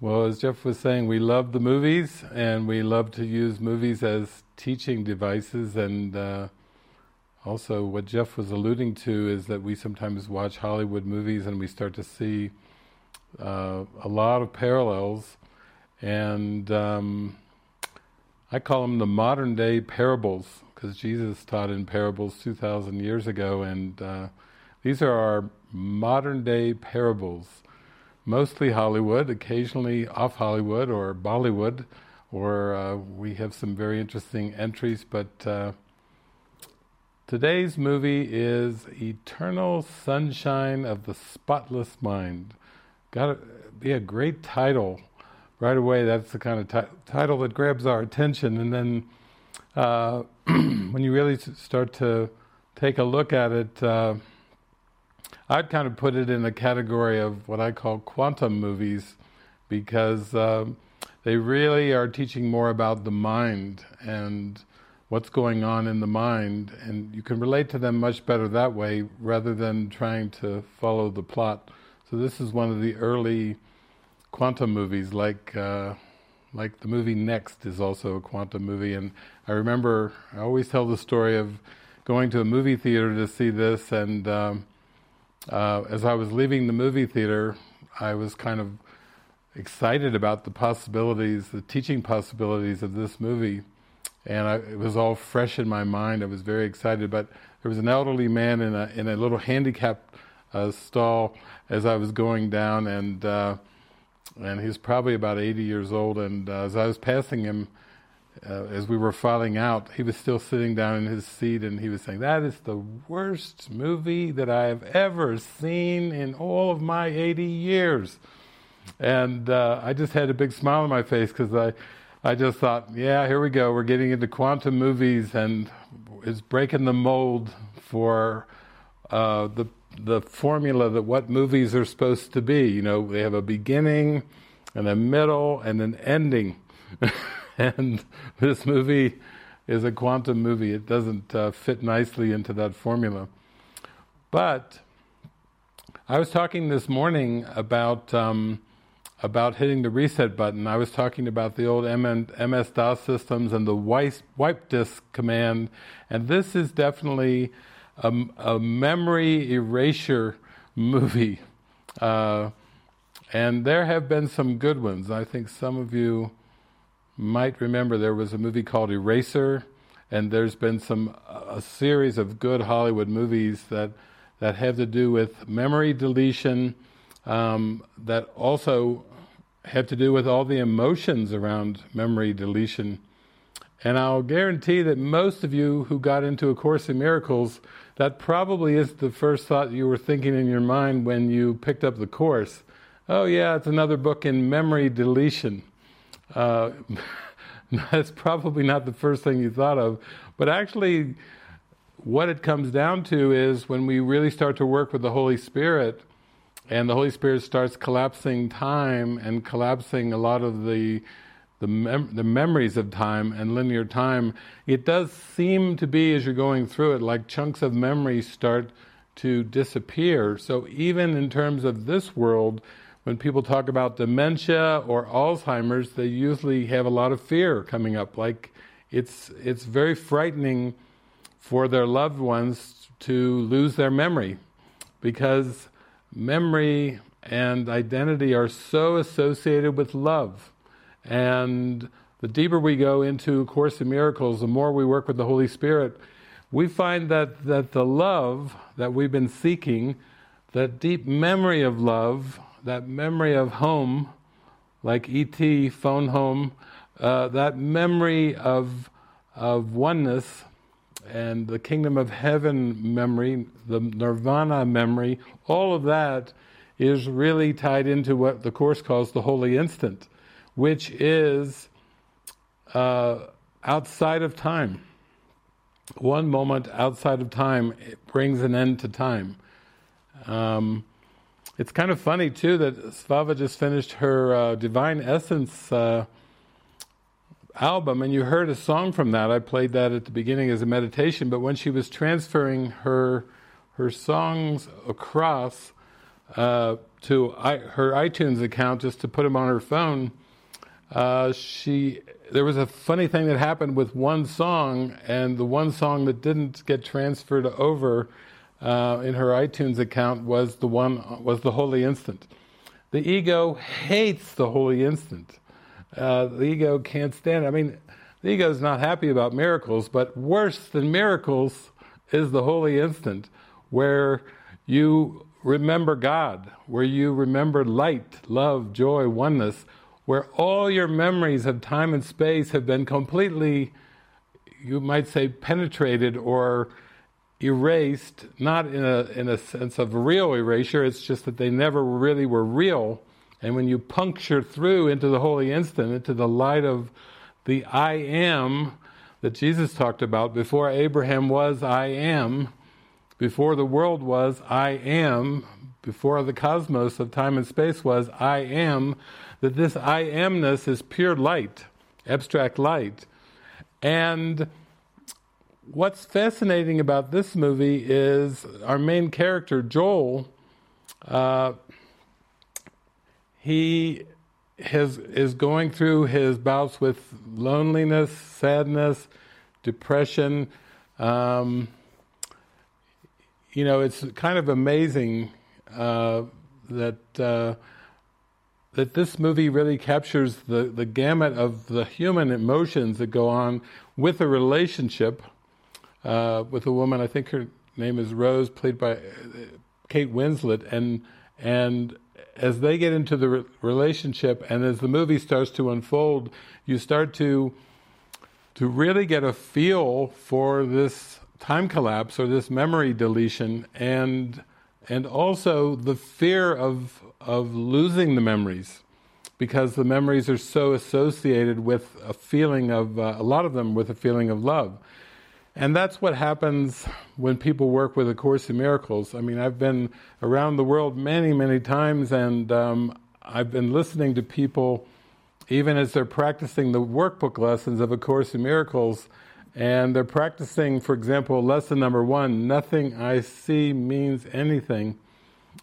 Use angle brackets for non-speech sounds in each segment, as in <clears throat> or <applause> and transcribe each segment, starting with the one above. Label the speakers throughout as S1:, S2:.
S1: Well, as Jeff was saying, we love the movies and we love to use movies as teaching devices. And uh, also, what Jeff was alluding to is that we sometimes watch Hollywood movies and we start to see uh, a lot of parallels. And um, I call them the modern day parables because Jesus taught in parables 2,000 years ago. And uh, these are our modern day parables mostly Hollywood, occasionally off Hollywood or Bollywood, or uh, we have some very interesting entries. But uh, today's movie is Eternal Sunshine of the Spotless Mind. Got to be a great title right away. That's the kind of title that grabs our attention, and then uh, <clears throat> when you really start to take a look at it uh, I'd kind of put it in the category of what I call quantum movies because um, they really are teaching more about the mind and what's going on in the mind, and you can relate to them much better that way rather than trying to follow the plot. So this is one of the early quantum movies, like uh, like the movie Next is also a quantum movie, and I remember I always tell the story of going to a movie theater to see this and. Um, uh, as I was leaving the movie theater, I was kind of excited about the possibilities, the teaching possibilities of this movie. And I, it was all fresh in my mind. I was very excited. But there was an elderly man in a in a little handicapped uh, stall as I was going down, and uh, and he was probably about 80 years old. And uh, as I was passing him, uh, as we were filing out, he was still sitting down in his seat and he was saying, That is the worst movie that I have ever seen in all of my 80 years. And uh, I just had a big smile on my face because I, I just thought, Yeah, here we go. We're getting into quantum movies and it's breaking the mold for uh, the, the formula that what movies are supposed to be. You know, they have a beginning and a middle and an ending. <laughs> and <laughs> this movie is a quantum movie. It doesn't uh, fit nicely into that formula. But I was talking this morning about um, about hitting the reset button. I was talking about the old MS DOS systems and the wipe disk command, and this is definitely a, a memory erasure movie. Uh, and there have been some good ones. I think some of you might remember there was a movie called Eraser, and there's been some a series of good Hollywood movies that that have to do with memory deletion, um, that also have to do with all the emotions around memory deletion. And I'll guarantee that most of you who got into A Course in Miracles, that probably is the first thought you were thinking in your mind when you picked up the course. Oh, yeah, it's another book in memory deletion. Uh, <laughs> that's probably not the first thing you thought of, but actually, what it comes down to is when we really start to work with the Holy Spirit, and the Holy Spirit starts collapsing time and collapsing a lot of the the, mem- the memories of time and linear time, it does seem to be as you're going through it, like chunks of memory start to disappear. So even in terms of this world, when people talk about dementia or Alzheimer's, they usually have a lot of fear coming up. Like it's it's very frightening for their loved ones to lose their memory because memory and identity are so associated with love. And the deeper we go into Course in Miracles, the more we work with the Holy Spirit, we find that, that the love that we've been seeking, that deep memory of love, that memory of home, like E.T. phone home, uh, that memory of of oneness and the kingdom of heaven memory, the nirvana memory, all of that is really tied into what the Course calls the holy instant, which is uh, outside of time. One moment outside of time brings an end to time. Um, it's kind of funny too that Svava just finished her uh, Divine Essence uh, album, and you heard a song from that. I played that at the beginning as a meditation, but when she was transferring her her songs across, uh, to I, her iTunes account just to put them on her phone, uh, she there was a funny thing that happened with one song, and the one song that didn't get transferred over uh, in her iTunes account was the one was the Holy Instant. The ego hates the Holy Instant. Uh, the ego can't stand it. I mean, the ego is not happy about miracles, but worse than miracles is the Holy Instant, where you remember God, where you remember light, love, joy, oneness, where all your memories of time and space have been completely, you might say, penetrated or erased, not in a, in a sense of real erasure, it's just that they never really were real. And when you puncture through into the holy instant, into the light of the I am that Jesus talked about, before Abraham was, I am, before the world was, I am, before the cosmos of time and space was, I am, that this I amness is pure light, abstract light. And what's fascinating about this movie is our main character, Joel, uh, he has, is going through his bouts with loneliness, sadness, depression. Um, you know, it's kind of amazing uh, that uh, that this movie really captures the, the gamut of the human emotions that go on with a relationship uh, with a woman. I think her name is Rose, played by uh, Kate Winslet, and and as they get into the re- relationship, and as the movie starts to unfold, you start to to really get a feel for this time collapse or this memory deletion, and and also the fear of of losing the memories because the memories are so associated with a feeling of uh, a lot of them with a feeling of love and that's what happens when people work with A Course in Miracles. I mean, I've been around the world many, many times, and um, I've been listening to people, even as they're practicing the workbook lessons of A Course in Miracles, and they're practicing, for example, lesson number one, nothing I see means anything.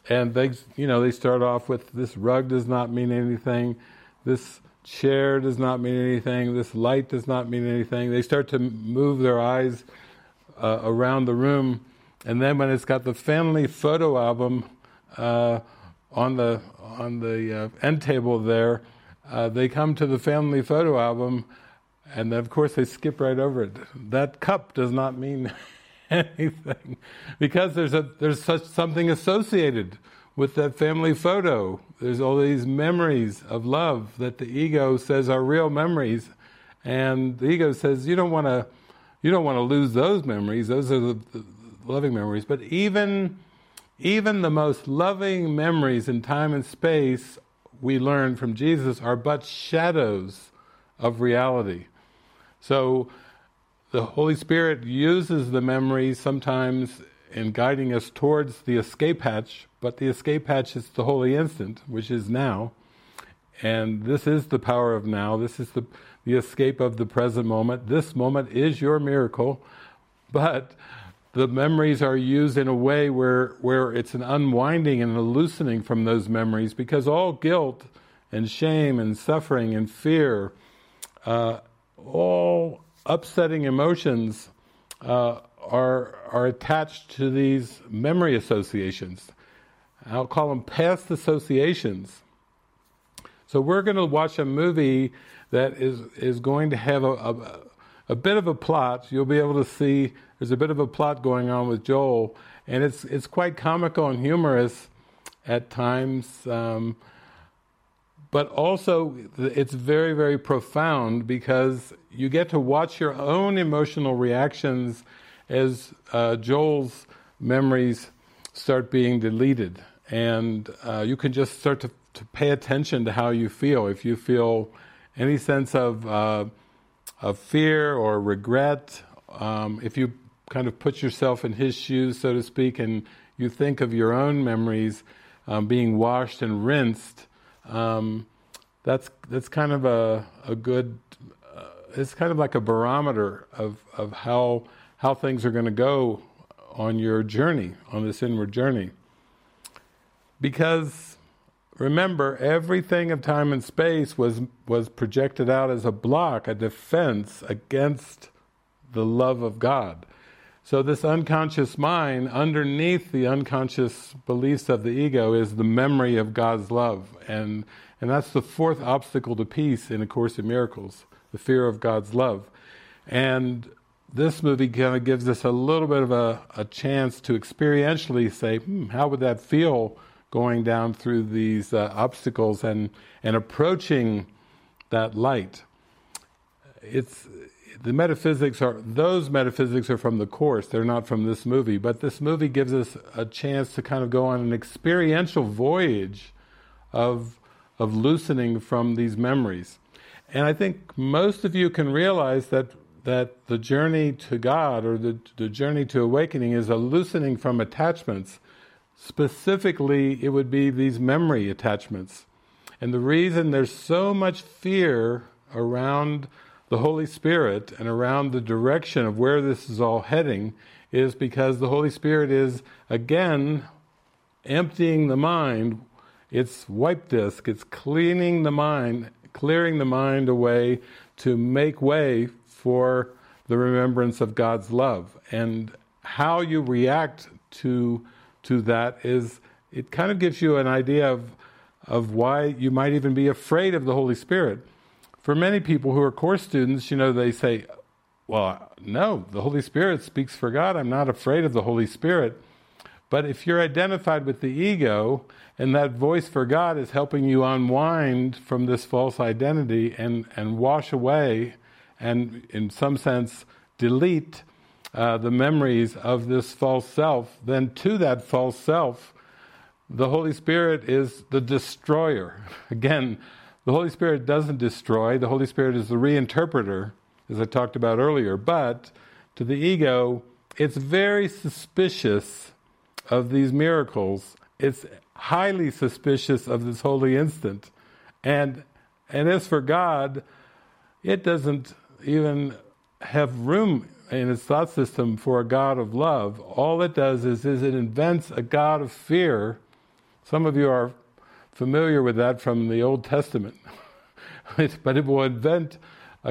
S1: And they, you know, they start off with this rug does not mean anything, this chair does not mean anything, this light does not mean anything. They start to move their eyes uh, around the room, and then when it's got the family photo album uh, on the on the uh, end table there, uh, they come to the family photo album, and of course they skip right over it. That cup does not mean <laughs> anything because there's a there's such something associated with that family photo. There's all these memories of love that the ego says are real memories, and the ego says you don't want to, you don't want to lose those memories. Those are the, the loving memories. But even, even the most loving memories in time and space, we learn from Jesus, are but shadows of reality. So the Holy Spirit uses the memories sometimes in guiding us towards the escape hatch, but the escape hatch is the holy instant, which is now. And this is the power of now. This is the, the escape of the present moment. This moment is your miracle, but the memories are used in a way where, where it's an unwinding and a loosening from those memories because all guilt and shame and suffering and fear, uh, all upsetting emotions, uh, are, are attached to these memory associations. I'll call them past associations. So we're going to watch a movie that is, is going to have a, a, a bit of a plot. You'll be able to see there's a bit of a plot going on with Joel, and it's, it's quite comical and humorous at times. Um, but also it's very, very profound because you get to watch your own emotional reactions as uh, Joel's memories start being deleted. And uh, you can just start to, to, pay attention to how you feel. If you feel any sense of, uh, of fear or regret, um, if you kind of put yourself in his shoes, so to speak, and you think of your own memories um, being washed and rinsed, um, that's that's kind of a, a good. Uh, it's kind of like a barometer of of how how things are going to go on your journey, on this inward journey. because remember, everything of time and space was was projected out as a block, a defense against the love of God. So this unconscious mind, underneath the unconscious beliefs of the ego, is the memory of God's love, and and that's the fourth obstacle to peace in A Course in Miracles, the fear of God's love. And this movie kind of gives us a little bit of a, a chance to experientially say, hmm, how would that feel going down through these uh, obstacles and, and approaching that light? It's the metaphysics are those metaphysics are from the course. They're not from this movie. But this movie gives us a chance to kind of go on an experiential voyage of of loosening from these memories. And i think most of you can realize that that the journey to God or the, the journey to awakening is a loosening from attachments. Specifically, it would be these memory attachments. And the reason there's so much fear around the Holy Spirit and around the direction of where this is all heading is because the Holy Spirit is, again, emptying the mind. It's wipe disk, it's cleaning the mind, clearing the mind away to make way for the remembrance of God's love. And how you react to to that is it kind of gives you an idea of of why you might even be afraid of the Holy Spirit. For many people who are course students, you know, they say, "Well, no, the Holy Spirit speaks for God. I'm not afraid of the Holy Spirit." But if you're identified with the ego and that voice for God is helping you unwind from this false identity and and wash away and in some sense delete uh, the memories of this false self, then to that false self, the Holy Spirit is the destroyer. <laughs> Again, the Holy Spirit doesn't destroy, the Holy Spirit is the reinterpreter, as I talked about earlier. But to the ego, it's very suspicious of these miracles. It's highly suspicious of this holy instant. And and as for God, it doesn't even have room in its thought system for a God of love. All it does is, is it invents a God of fear. Some of you are familiar with that from the Old Testament. <laughs> but it will invent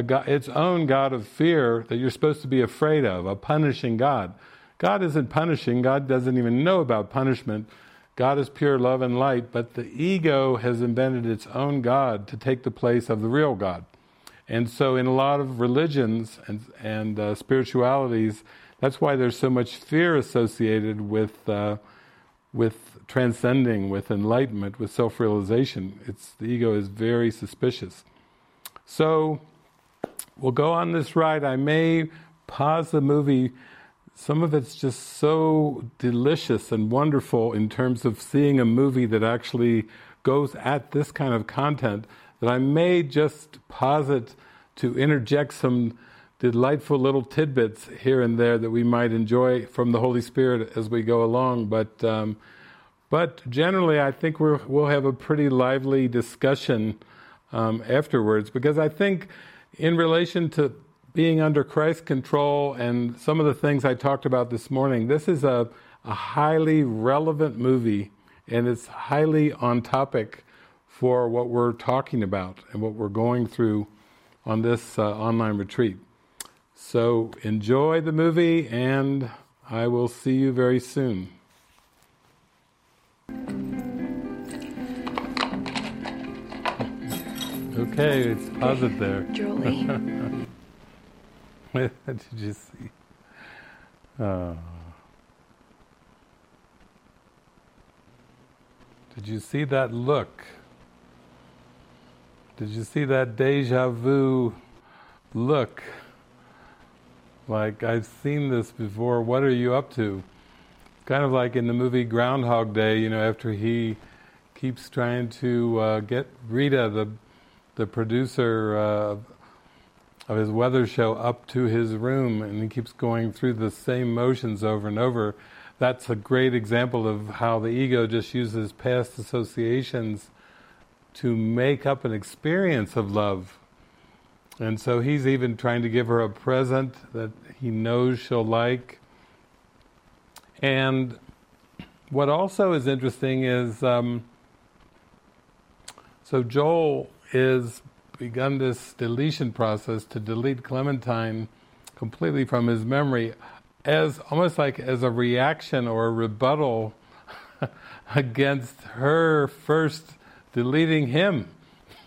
S1: God, its own God of fear that you're supposed to be afraid of, a punishing God. God isn't punishing, God doesn't even know about punishment. God is pure love and light, but the ego has invented its own God to take the place of the real God. And so, in a lot of religions and, and uh, spiritualities, that's why there's so much fear associated with uh, with transcending, with enlightenment, with self-realization. It's the ego is very suspicious. So, we'll go on this ride. I may pause the movie. Some of it's just so delicious and wonderful in terms of seeing a movie that actually goes at this kind of content I may just posit to interject some delightful little tidbits here and there that we might enjoy from the Holy Spirit as we go along. But um, but generally, I think we will have a pretty lively discussion um, afterwards because I think, in relation to being under Christ's control and some of the things I talked about this morning, this is a, a highly relevant movie and it's highly on topic for what we're talking about and what we're going through on this uh, online retreat. So enjoy the movie, and I will see you very soon. Okay, it's positive there.
S2: Julie. <laughs>
S1: Did you see? Oh. Did you see that look? Did you see that deja vu look? Like, I've seen this before, what are you up to? Kind of like in the movie Groundhog Day, you know, after he keeps trying to uh, get Rita, the, the producer uh, of his weather show, up to his room, and he keeps going through the same motions over and over. That's a great example of how the ego just uses past associations to make up an experience of love. And so he's even trying to give her a present that he knows she'll like. And what also is interesting is um, so Joel is begun this deletion process to delete Clementine completely from his memory as almost like as a reaction or a rebuttal <laughs> against her first deleting him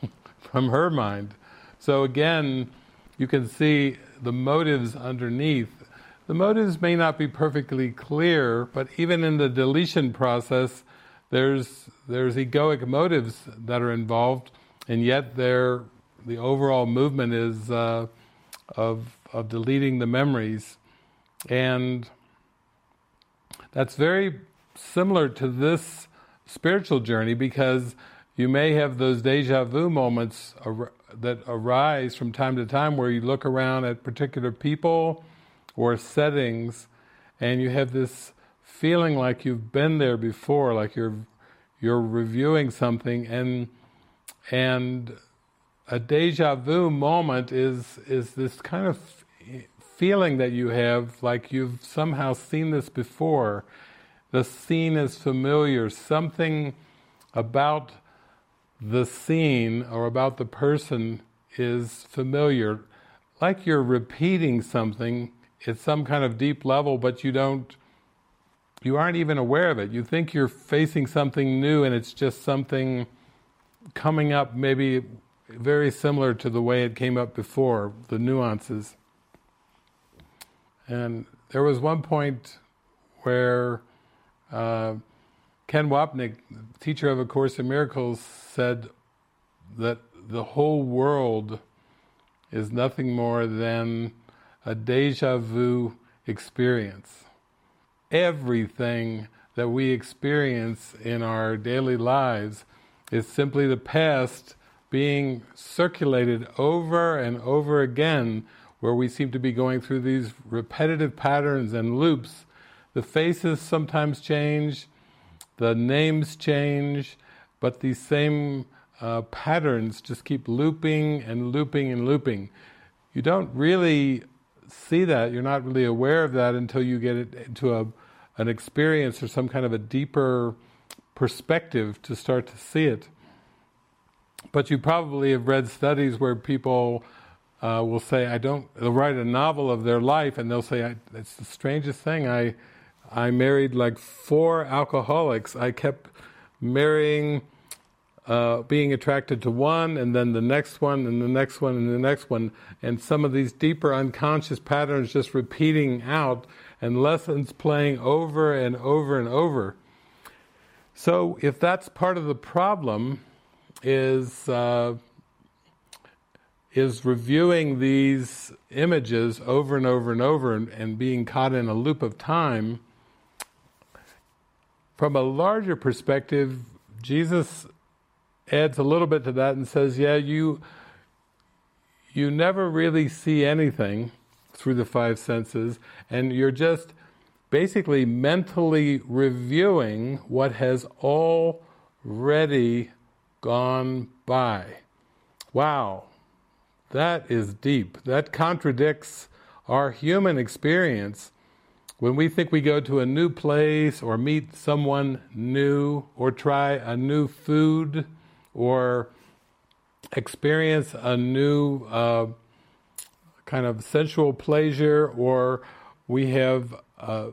S1: <laughs> from her mind. So again, you can see the motives underneath. The motives may not be perfectly clear, but even in the deletion process, there's there's egoic motives that are involved, and yet there the overall movement is uh, of of deleting the memories, and that's very similar to this spiritual journey because you may have those deja vu moments ar- that arise from time to time where you look around at particular people or settings and you have this feeling like you've been there before, like you're you're reviewing something and and a deja vu moment is is this kind of feeling that you have like you've somehow seen this before. The scene is familiar, something about the scene or about the person is familiar, like you're repeating something at some kind of deep level, but you don't, you aren't even aware of it. You think you're facing something new and it's just something coming up maybe very similar to the way it came up before, the nuances. And there was one point where uh, Ken Wapnick, teacher of A Course in Miracles, said that the whole world is nothing more than a deja vu experience. Everything that we experience in our daily lives is simply the past being circulated over and over again, where we seem to be going through these repetitive patterns and loops. The faces sometimes change, the names change, but these same uh, patterns just keep looping and looping and looping. You don't really see that, you're not really aware of that until you get into a, an experience or some kind of a deeper perspective to start to see it. But you probably have read studies where people uh, will say, "I don't." They'll write a novel of their life, and they'll say, "It's the strangest thing. I I married like four alcoholics. I kept marrying, uh, being attracted to one, and then the next one, and the next one, and the next one, and some of these deeper unconscious patterns just repeating out, and lessons playing over and over and over. So, if that's part of the problem, is uh, is reviewing these images over and over and over and, and being caught in a loop of time from a larger perspective, Jesus adds a little bit to that and says, yeah, you you never really see anything through the five senses, and you're just basically mentally reviewing what has already gone by. Wow, that is deep. That contradicts our human experience when we think we go to a new place or meet someone new or try a new food or experience a new uh, kind of sensual pleasure or we have a,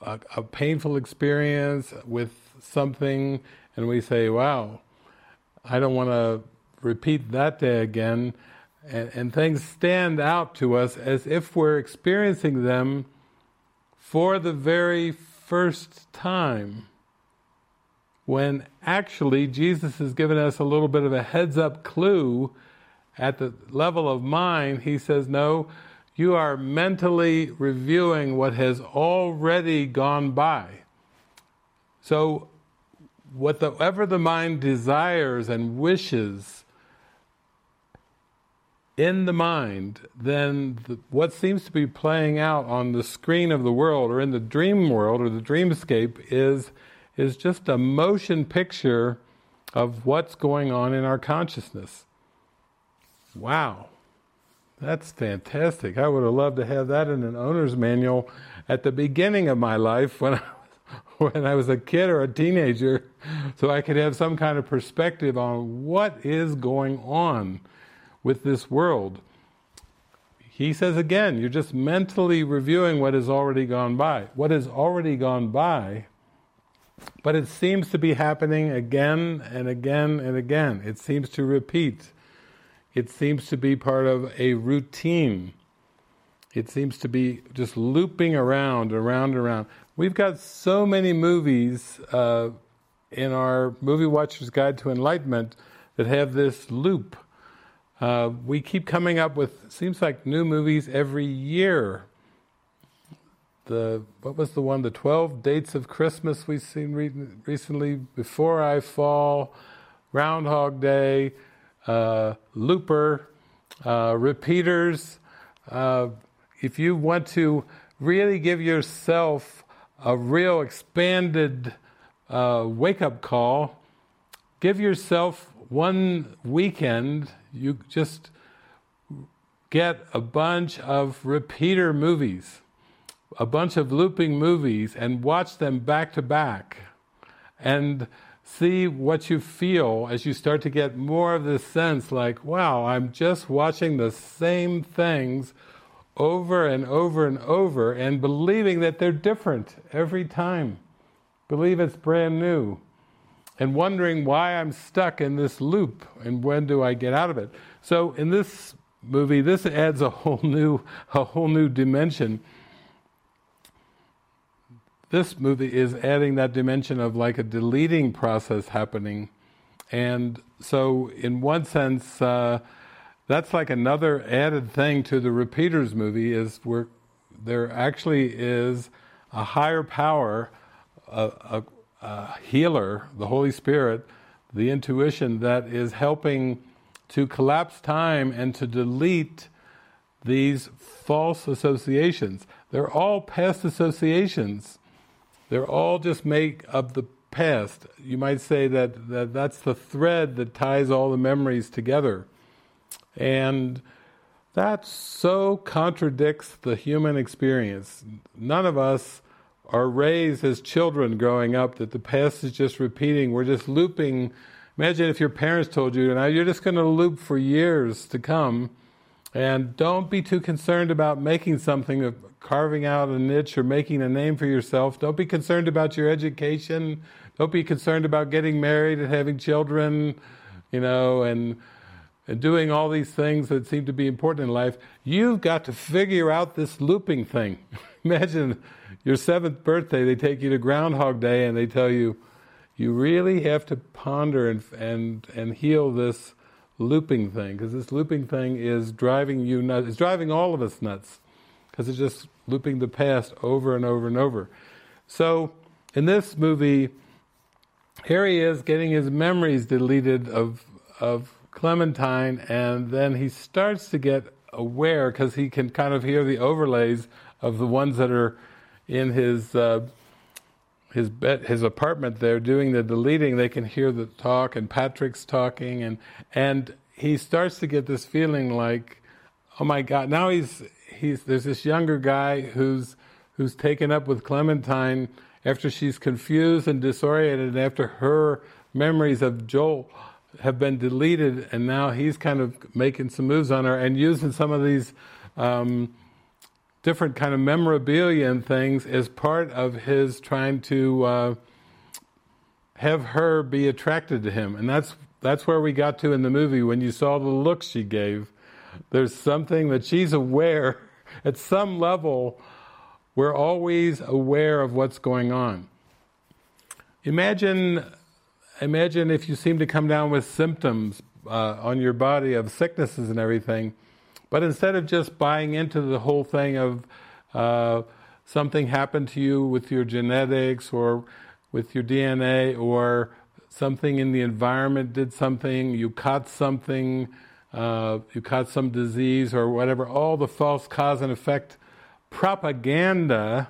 S1: a, a painful experience with something and we say, wow, I don't want to repeat that day again. And, and, things stand out to us as if we're experiencing them for the very first time when actually Jesus has given us a little bit of a heads up clue at the level of mind. He says, No, you are mentally reviewing what has already gone by. So, whatever the mind desires and wishes in the mind, then the, what seems to be playing out on the screen of the world or in the dream world or the dreamscape is, is just a motion picture of what's going on in our consciousness. Wow, that's fantastic. I would have loved to have that in an owner's manual at the beginning of my life when I <laughs> when I was a kid or a teenager so I could have some kind of perspective on what is going on with this world. He says again, you're just mentally reviewing what has already gone by. What has already gone by, but it seems to be happening again and again and again. It seems to repeat. It seems to be part of a routine. It seems to be just looping around, around, around. We've got so many movies uh, in our Movie Watcher's Guide to Enlightenment that have this loop. Uh, we keep coming up with seems like new movies every year. The what was the one? The Twelve Dates of Christmas we've seen re- recently. Before I Fall, Groundhog Day, uh, Looper, uh, Repeaters. Uh, if you want to really give yourself a real expanded uh, wake up call, give yourself one weekend, you just get a bunch of repeater movies, a bunch of looping movies, and watch them back to back. And see what you feel as you start to get more of this sense like, wow, I'm just watching the same things over and over and over and believing that they're different every time. Believe it's brand new. And wondering why I'm stuck in this loop and when do I get out of it. So in this movie, this adds a whole new a whole new dimension. This movie is adding that dimension of like a deleting process happening. And so in one sense, uh, that's like another added thing to the repeaters movie is where there actually is a higher power, a, a, a healer, the Holy Spirit, the intuition that is helping to collapse time and to delete these false associations. They're all past associations. They're all just make of the past. You might say that, that that's the thread that ties all the memories together. And that so contradicts the human experience. None of us are raised as children growing up that the past is just repeating. We're just looping. Imagine if your parents told you, now you're just going to loop for years to come, and don't be too concerned about making something, carving out a niche or making a name for yourself. Don't be concerned about your education. Don't be concerned about getting married and having children, you know, and and doing all these things that seem to be important in life, you've got to figure out this looping thing. <laughs> Imagine your seventh birthday, they take you to Groundhog Day and they tell you, you really have to ponder and, and, and heal this looping thing, because this looping thing is driving you nuts. It's driving all of us nuts, because it's just looping the past over and over and over. So, in this movie, here he is getting his memories deleted of, of Clementine, and then he starts to get aware because he can kind of hear the overlays of the ones that are in his uh, his bed, his apartment there doing the deleting. They can hear the talk, and Patrick's talking, and and he starts to get this feeling like, oh my God! Now he's he's there's this younger guy who's who's taken up with Clementine after she's confused and disoriented, and after her memories of Joel have been deleted, and now he's kind of making some moves on her and using some of these um, different kind of memorabilia and things as part of his trying to uh, have her be attracted to him, and that's that's where we got to in the movie when you saw the look she gave. There's something that she's aware <laughs> at some level. We're always aware of what's going on. Imagine imagine if you seem to come down with symptoms uh, on your body of sicknesses and everything, but instead of just buying into the whole thing of uh, something happened to you with your genetics or with your DNA or something in the environment did something, you caught something, uh, you caught some disease or whatever, all the false cause and effect propaganda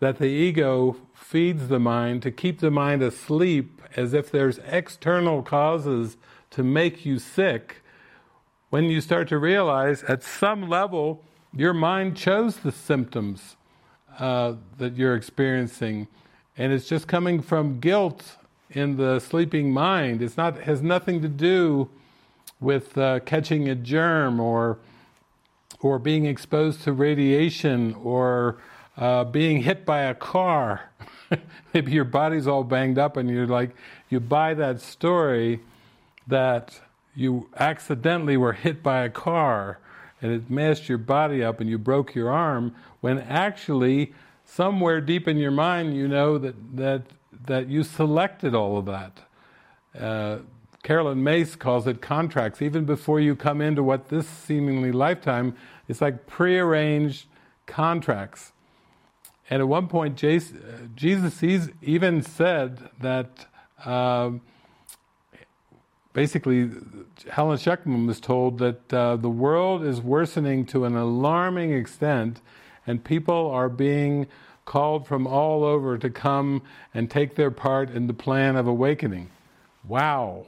S1: that the ego feeds the mind to keep the mind asleep as if there's external causes to make you sick, when you start to realize at some level your mind chose the symptoms uh, that you're experiencing, and it's just coming from guilt in the sleeping mind. It's not has nothing to do with uh, catching a germ or or being exposed to radiation or uh, being hit by a car. <laughs> Maybe your body's all banged up and you're like, you buy that story that you accidentally were hit by a car and it messed your body up and you broke your arm, when actually somewhere deep in your mind you know that that that you selected all of that. Uh, Caroline Myss calls it contracts. Even before you come into what this seemingly lifetime, it's like prearranged contracts. And at one point, Jesus even said that uh, basically Helen Schucman was told that uh, the world is worsening to an alarming extent, and people are being called from all over to come and take their part in the plan of awakening. Wow,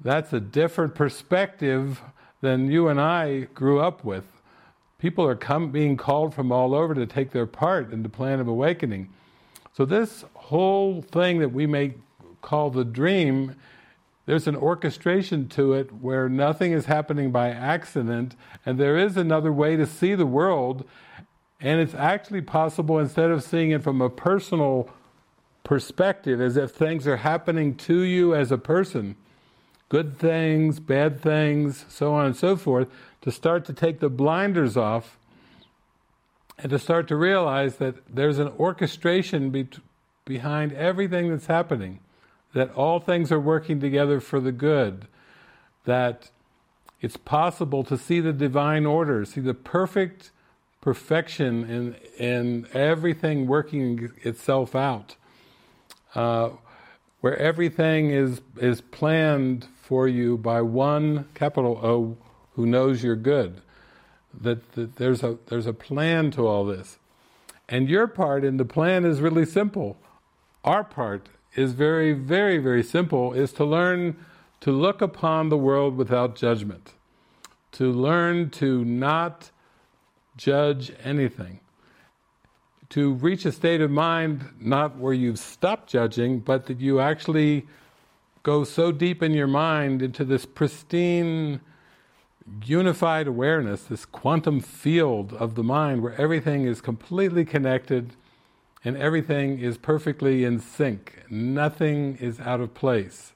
S1: that's a different perspective than you and I grew up with. People are come, being called from all over to take their part in the plan of awakening. So this whole thing that we may call the dream, there's an orchestration to it where nothing is happening by accident, and there is another way to see the world, and it's actually possible instead of seeing it from a personal perspective, as if things are happening to you as a person, good things, bad things, so on and so forth, to start to take the blinders off and to start to realize that there's an orchestration be- behind everything that's happening, that all things are working together for the good, that it's possible to see the divine order, see the perfect perfection in, in everything working itself out. Uh, where everything is is planned for you by one capital O who knows your good. That, that there's a there's a plan to all this, and your part in the plan is really simple. Our part is very very very simple. Is to learn to look upon the world without judgment, to learn to not judge anything to reach a state of mind not where you've stopped judging, but that you actually go so deep in your mind into this pristine, unified awareness, this quantum field of the mind where everything is completely connected and everything is perfectly in sync. Nothing is out of place.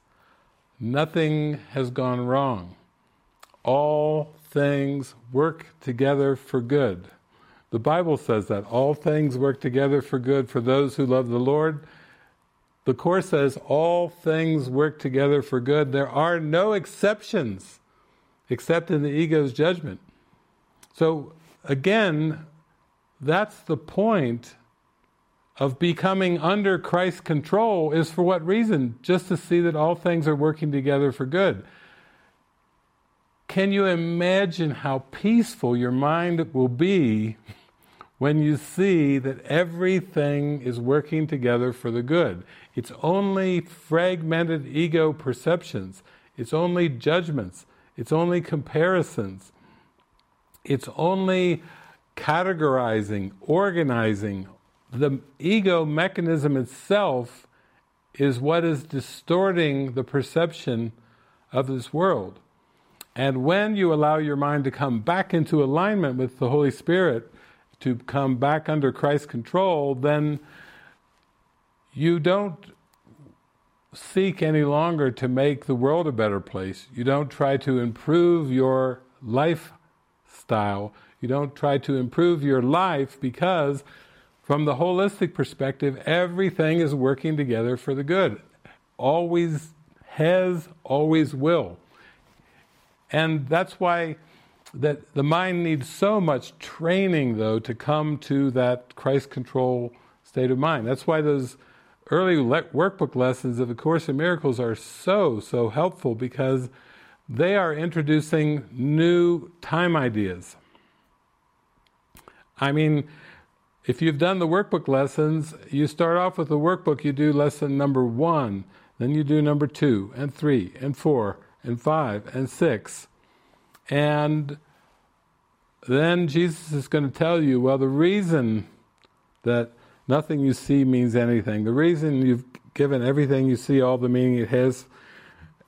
S1: Nothing has gone wrong. All things work together for good. The Bible says that all things work together for good for those who love the Lord. The Course says all things work together for good. There are no exceptions except in the ego's judgment. So again, that's the point of becoming under Christ's control is for what reason? Just to see that all things are working together for good. Can you imagine how peaceful your mind will be when you see that everything is working together for the good? It's only fragmented ego perceptions, it's only judgments, it's only comparisons, it's only categorizing, organizing. The ego mechanism itself is what is distorting the perception of this world. And when you allow your mind to come back into alignment with the Holy Spirit, to come back under Christ's control, then you don't seek any longer to make the world a better place. You don't try to improve your lifestyle. You don't try to improve your life because, from the holistic perspective, everything is working together for the good. Always has, always will. And that's why that the mind needs so much training, though, to come to that Christ control state of mind. That's why those early le- workbook lessons of the Course in Miracles are so, so helpful because they are introducing new time ideas. I mean, if you've done the workbook lessons, you start off with the workbook, you do lesson number one, then you do number two, and three, and four, and five, and six. And then Jesus is going to tell you, well, the reason that nothing you see means anything. The reason you've given everything you see all the meaning it has,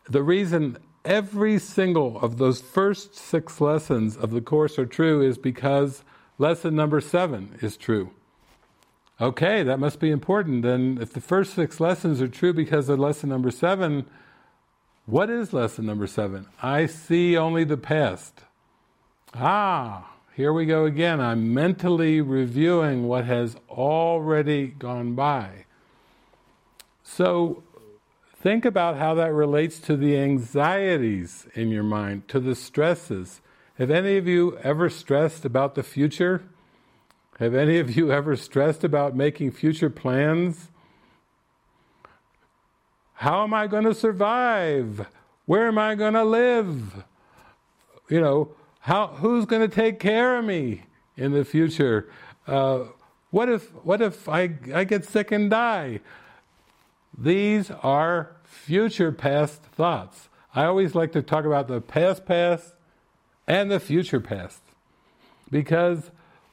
S1: the reason every single of those first six lessons of the Course are true is because lesson number seven is true. Okay, that must be important. Then, if the first six lessons are true because of lesson number seven, what is lesson number seven? I see only the past. Ah, here we go again. I'm mentally reviewing what has already gone by. So, think about how that relates to the anxieties in your mind, to the stresses. Have any of you ever stressed about the future? Have any of you ever stressed about making future plans? How am I going to survive? Where am I going to live? You know, how, who's going to take care of me in the future? Uh, what if, what if I, I get sick and die? These are future past thoughts. I always like to talk about the past past and the future past because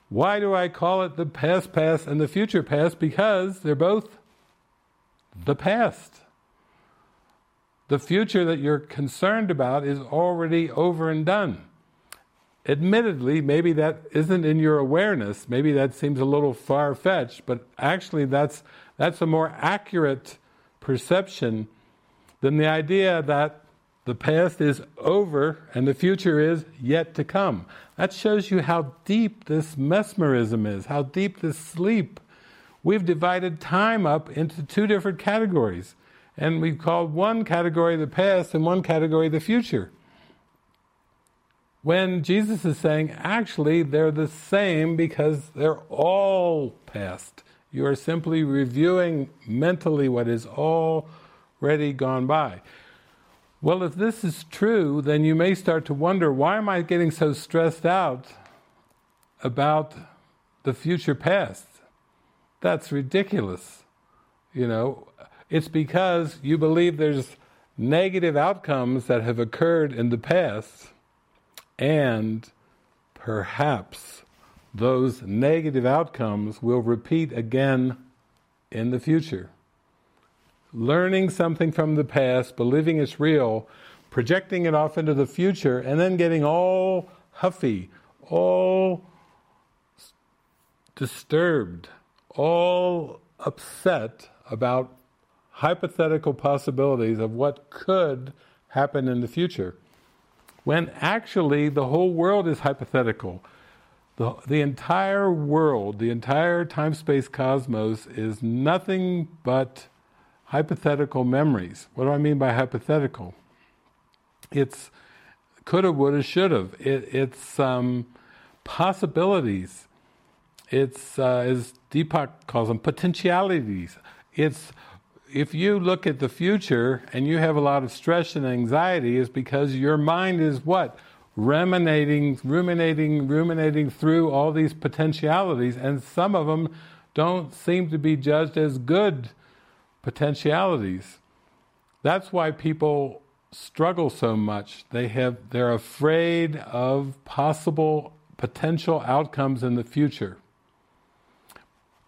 S1: why do I call it the past past and the future past? Because they're both the past. The future that you're concerned about is already over and done. Admittedly, maybe that isn't in your awareness, maybe that seems a little far fetched, but actually that's, that's a more accurate perception than the idea that the past is over and the future is yet to come. That shows you how deep this mesmerism is, how deep this sleep. We've divided time up into two different categories, and we've called one category the past and one category the future. When Jesus is saying, actually, they're the same because they're all past. You are simply reviewing mentally what is already gone by. Well, if this is true, then you may start to wonder why am I getting so stressed out about the future past? That's ridiculous. You know, it's because you believe there's negative outcomes that have occurred in the past, and perhaps those negative outcomes will repeat again in the future learning something from the past, believing it's real, projecting it off into the future, and then getting all huffy, all disturbed, all upset about hypothetical possibilities of what could happen in the future. When actually the whole world is hypothetical. The, the entire world, the entire time space cosmos is nothing but hypothetical memories. What do I mean by hypothetical? It's coulda, woulda, shoulda. It, it's um, possibilities. It's, uh, as Deepak calls them, potentialities. It's if you look at the future and you have a lot of stress and anxiety, is because your mind is what ruminating, ruminating, ruminating through all these potentialities, and some of them don't seem to be judged as good potentialities. That's why people struggle so much. They have they're afraid of possible potential outcomes in the future.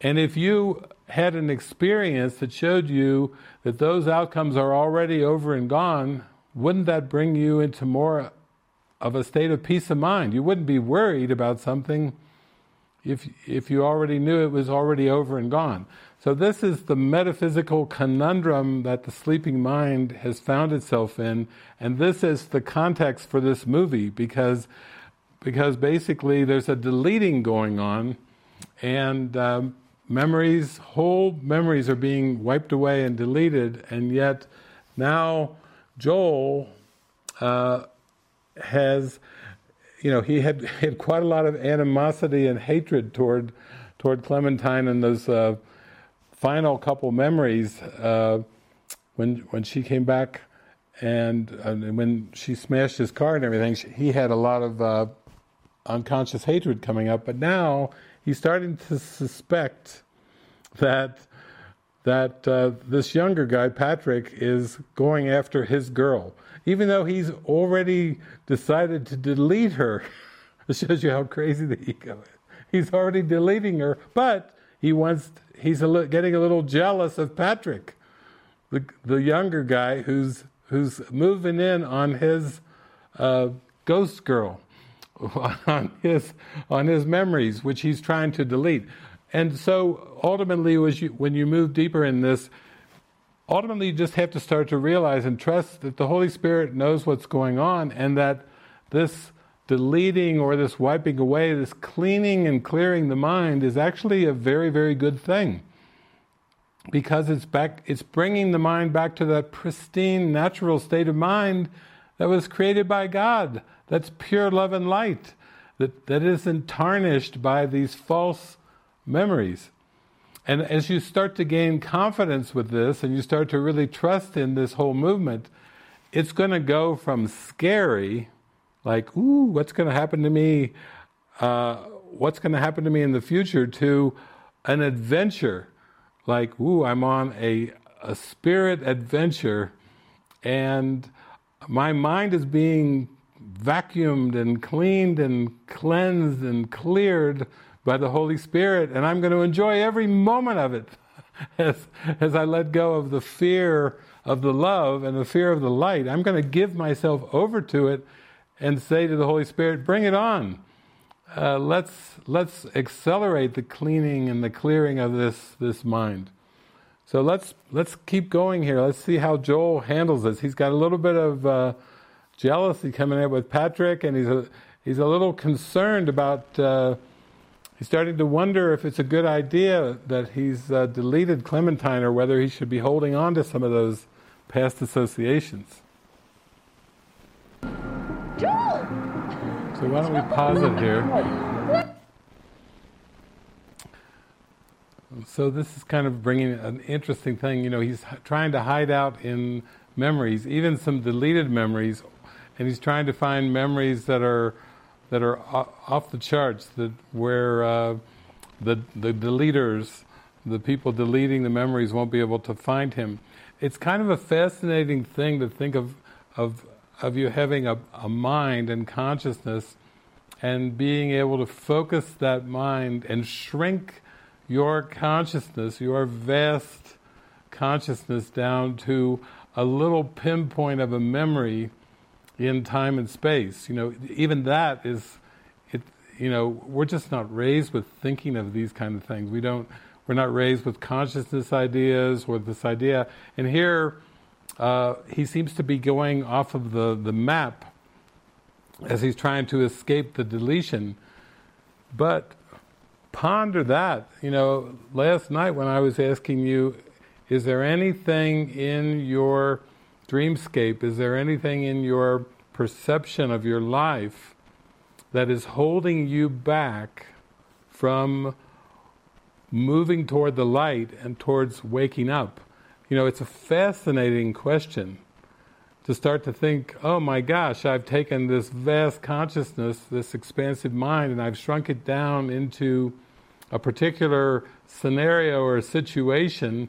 S1: And if you had an experience that showed you that those outcomes are already over and gone, wouldn't that bring you into more of a state of peace of mind? You wouldn't be worried about something if if you already knew it was already over and gone. So this is the metaphysical conundrum that the sleeping mind has found itself in, and this is the context for this movie because because basically there's a deleting going on, and um, memories, whole memories are being wiped away and deleted, and yet now Joel uh, has, you know, he had, had quite a lot of animosity and hatred toward toward Clementine and those. Uh, final couple memories uh, when when she came back and, when she smashed his car and everything, she, he had a lot of uh, unconscious hatred coming up. But now he's starting to suspect that that uh, this younger guy, Patrick, is going after his girl, even though he's already decided to delete her. <laughs> it shows you how crazy the ego is. He's already deleting her, but he wants he's a li- getting a little jealous of Patrick, the the younger guy who's who's moving in on his uh, ghost girl, <laughs> on his on his memories, which he's trying to delete. And so ultimately, you, when you move deeper in this, ultimately you just have to start to realize and trust that the Holy Spirit knows what's going on, and that this deleting or this wiping away, this cleaning and clearing the mind is actually a very, very good thing. Because it's back, it's bringing the mind back to that pristine, natural state of mind that was created by God. That's pure love and light. That, that isn't tarnished by these false memories. And as you start to gain confidence with this and you start to really trust in this whole movement, it's going to go from scary like, ooh, what's going to happen to me? Uh, what's going to happen to me in the future? To an adventure, like, ooh, I'm on a, a spirit adventure, and my mind is being vacuumed and cleaned and cleansed and cleared by the Holy Spirit, and I'm going to enjoy every moment of it <laughs> as, as I let go of the fear of the love and the fear of the light. I'm going to give myself over to it and say to the Holy Spirit, bring it on. Uh, let's let's accelerate the cleaning and the clearing of this this mind. So let's let's keep going here. Let's see how Joel handles this. He's got a little bit of uh, jealousy coming in with Patrick, and he's a he's a little concerned about. Uh, he's starting to wonder if it's a good idea that he's uh, deleted Clementine, or whether he should be holding on to some of those past associations. Joel! So why don't we pause it here? So this is kind of bringing an interesting thing. You know, he's trying to hide out in memories, even some deleted memories, and he's trying to find memories that are that are off the charts, that where uh, the the deleters, the people deleting the memories, won't be able to find him. It's kind of a fascinating thing to think of of of you having a, a mind and consciousness and being able to focus that mind and shrink your consciousness, your vast consciousness, down to a little pinpoint of a memory in time and space. You know, even that is, it. You know, we're just not raised with thinking of these kind of things. We don't. We're not raised with consciousness ideas or this idea. And here, uh, he seems to be going off of the, the map as he's trying to escape the deletion. But ponder that. You know, last night when I was asking you, is there anything in your dreamscape, is there anything in your perception of your life that is holding you back from moving toward the light and towards waking up? You know, it's a fascinating question to start to think, oh my gosh, I've taken this vast consciousness, this expansive mind, and I've shrunk it down into a particular scenario or situation,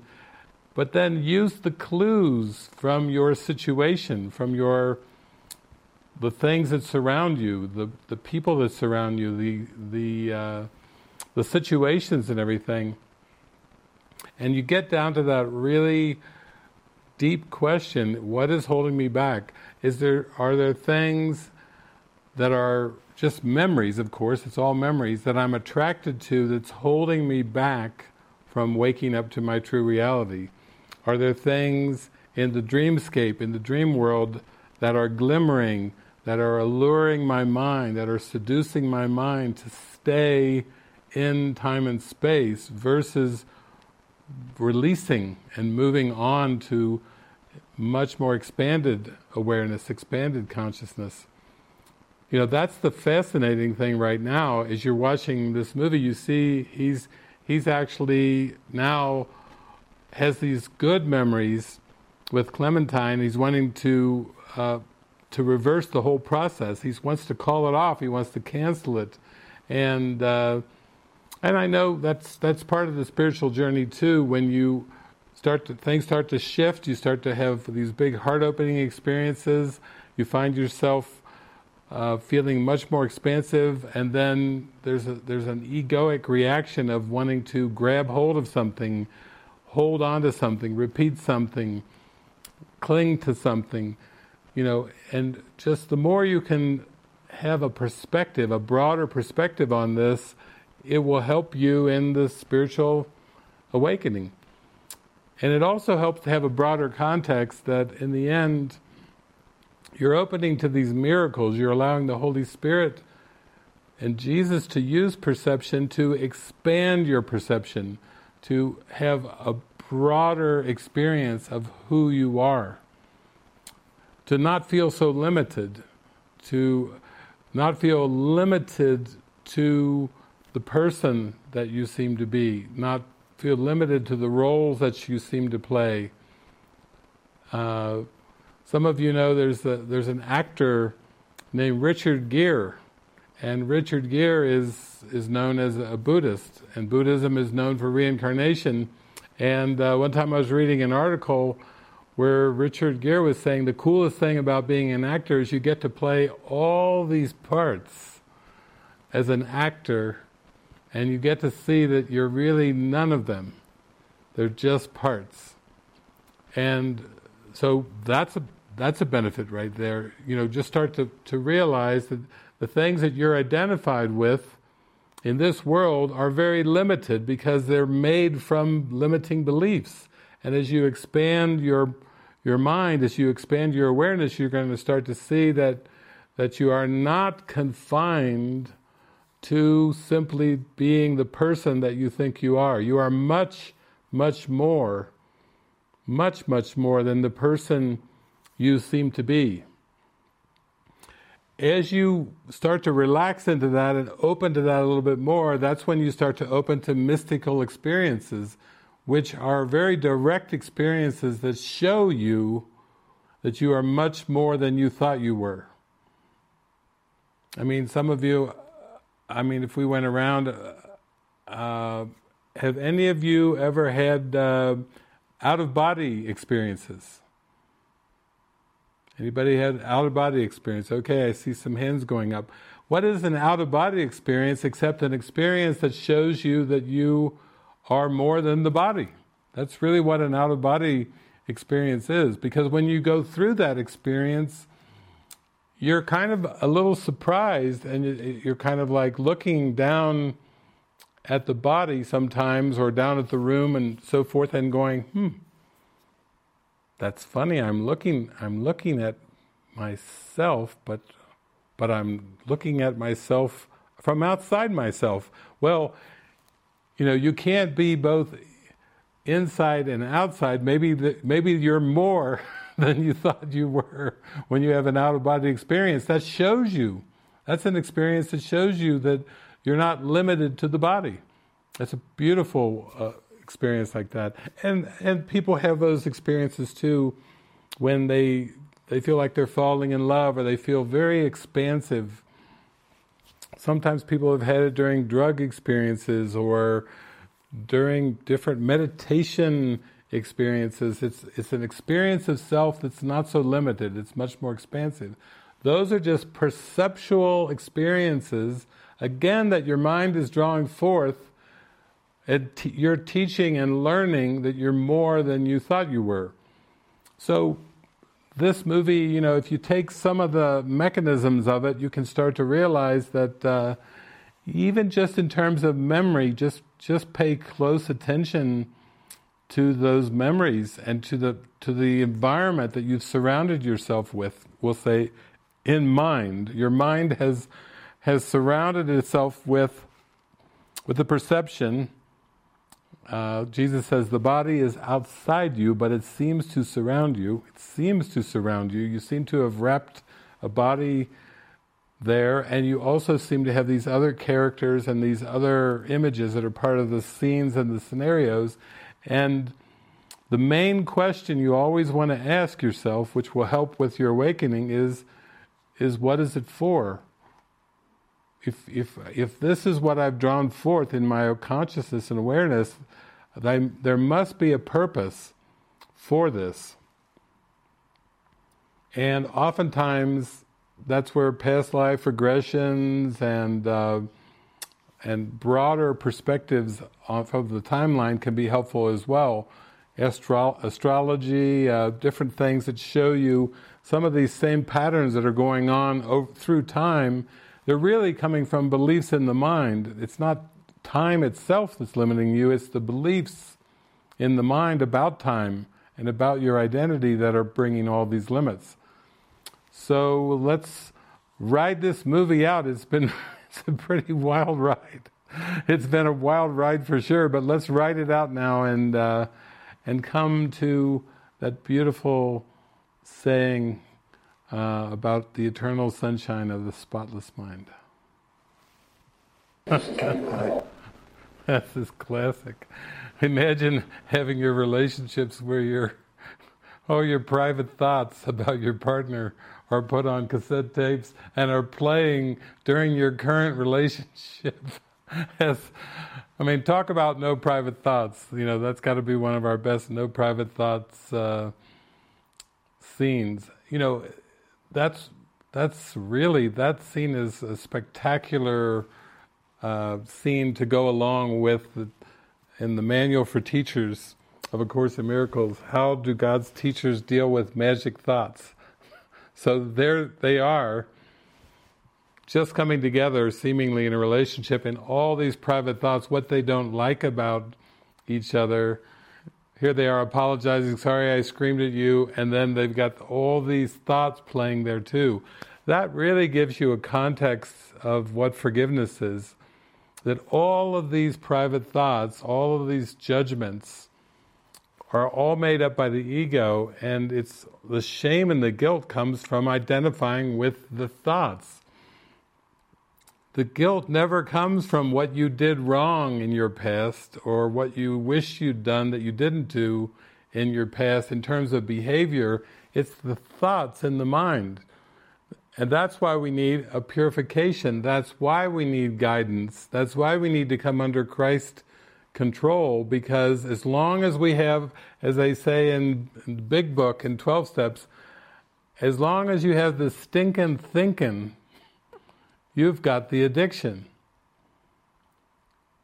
S1: but then use the clues from your situation, from your the things that surround you, the the people that surround you, the the uh, the situations and everything and you get down to that really deep question, what is holding me back? Is there are there things that are just memories, of course, it's all memories that I'm attracted to that's holding me back from waking up to my true reality? Are there things in the dreamscape, in the dream world, that are glimmering, that are alluring my mind, that are seducing my mind to stay in time and space versus releasing and moving on to much more expanded awareness, expanded consciousness. You know, that's the fascinating thing right now. As you're watching this movie, you see he's he's actually now has these good memories with Clementine. He's wanting to uh, to reverse the whole process. He wants to call it off. He wants to cancel it, and uh, and I know that's that's part of the spiritual journey too. When you start to things start to shift, you start to have these big heart-opening experiences. You find yourself uh, feeling much more expansive, and then there's a, there's an egoic reaction of wanting to grab hold of something, hold on to something, repeat something, cling to something, you know, and just the more you can have a perspective, a broader perspective on this, it will help you in the spiritual awakening. And it also helps to have a broader context that in the end, you're opening to these miracles, you're allowing the Holy Spirit and Jesus to use perception to expand your perception, to have a broader experience of who you are, to not feel so limited, to not feel limited to the person that you seem to be, not feel limited to the roles that you seem to play. Uh, some of you know there's a, there's an actor named Richard Gere, and Richard Gere is is known as a Buddhist, and Buddhism is known for reincarnation. And uh, one time I was reading an article where Richard Gere was saying the coolest thing about being an actor is you get to play all these parts as an actor and you get to see that you're really none of them. They're just parts. And so that's a that's a benefit right there. You know, just start to, to realize that the things that you're identified with in this world are very limited because they're made from limiting beliefs. And as you expand your your mind, as you expand your awareness, you're going to start to see that that you are not confined to simply being the person that you think you are. You are much, much more, much, much more than the person you seem to be. As you start to relax into that and open to that a little bit more, that's when you start to open to mystical experiences, which are very direct experiences that show you that you are much more than you thought you were. I mean, some of you, I mean, if we went around, uh, have any of you ever had uh, out of body experiences? Anybody had out of body experience? Okay, I see some hands going up. What is an out of body experience except an experience that shows you that you are more than the body? That's really what an out of body experience is. Because when you go through that experience, you're kind of a little surprised and you're kind of like looking down at the body sometimes or down at the room and so forth and going, hmm, that's funny, I'm looking I'm looking at myself, but but I'm looking at myself from outside myself. Well, you know, you can't be both inside and outside. Maybe the, maybe you're more <laughs> than you thought you were when you have an out of body experience. That shows you. That's an experience that shows you that you're not limited to the body. That's a beautiful uh, experience like that. And and people have those experiences too when they they feel like they're falling in love or they feel very expansive. Sometimes people have had it during drug experiences or during different meditation experiences. It's, it's an experience of self that's not so limited, it's much more expansive. Those are just perceptual experiences, again, that your mind is drawing forth. you're teaching and learning that you're more than you thought you were. So, this movie, you know, if you take some of the mechanisms of it, you can start to realize that uh, even just in terms of memory, just just pay close attention to those memories and to the to the environment that you've surrounded yourself with. We'll say, in mind, your mind has has surrounded itself with with the perception. Uh, Jesus says the body is outside you, but it seems to surround you. It seems to surround you. You seem to have wrapped a body there, and you also seem to have these other characters and these other images that are part of the scenes and the scenarios, and the main question you always want to ask yourself, which will help with your awakening, is, is what is it for? If, if, if this is what I've drawn forth in my consciousness and awareness, there must be a purpose for this. And oftentimes, that's where past life regressions and uh, and broader perspectives off of the timeline can be helpful as well. Astro- astrology, uh, different things that show you some of these same patterns that are going on over, through time. They're really coming from beliefs in the mind. It's not time itself that's limiting you, it's the beliefs in the mind about time and about your identity that are bringing all these limits. So let's ride this movie out. It's been <laughs> it's a pretty wild ride. It's been a wild ride for sure, but let's ride it out now and uh, and come to that beautiful saying uh, about the eternal sunshine of the spotless mind. <laughs> That's this classic. Imagine having your relationships where your all your private thoughts about your partner are put on cassette tapes and are playing during your current relationship. <laughs> I mean, talk about no private thoughts. You know, that's got to be one of our best no private thoughts uh, scenes. You know, that's that's really that scene is a spectacular uh, scene to go along with the, in the manual for teachers of A Course in Miracles. How do God's teachers deal with magic thoughts? So there they are, just coming together seemingly in a relationship in all these private thoughts, what they don't like about each other. Here they are apologizing, sorry I screamed at you, and then they've got all these thoughts playing there too. That really gives you a context of what forgiveness is. That all of these private thoughts, all of these judgments, are all made up by the ego, and it's the shame and the guilt comes from identifying with the thoughts. The guilt never comes from what you did wrong in your past or what you wish you'd done that you didn't do in your past in terms of behavior. It's the thoughts in the mind. And that's why we need a purification. That's why we need guidance. That's why we need to come under Christ control because as long as we have, as they say in, the big book in 12 steps, as long as you have the stinking thinking, you've got the addiction.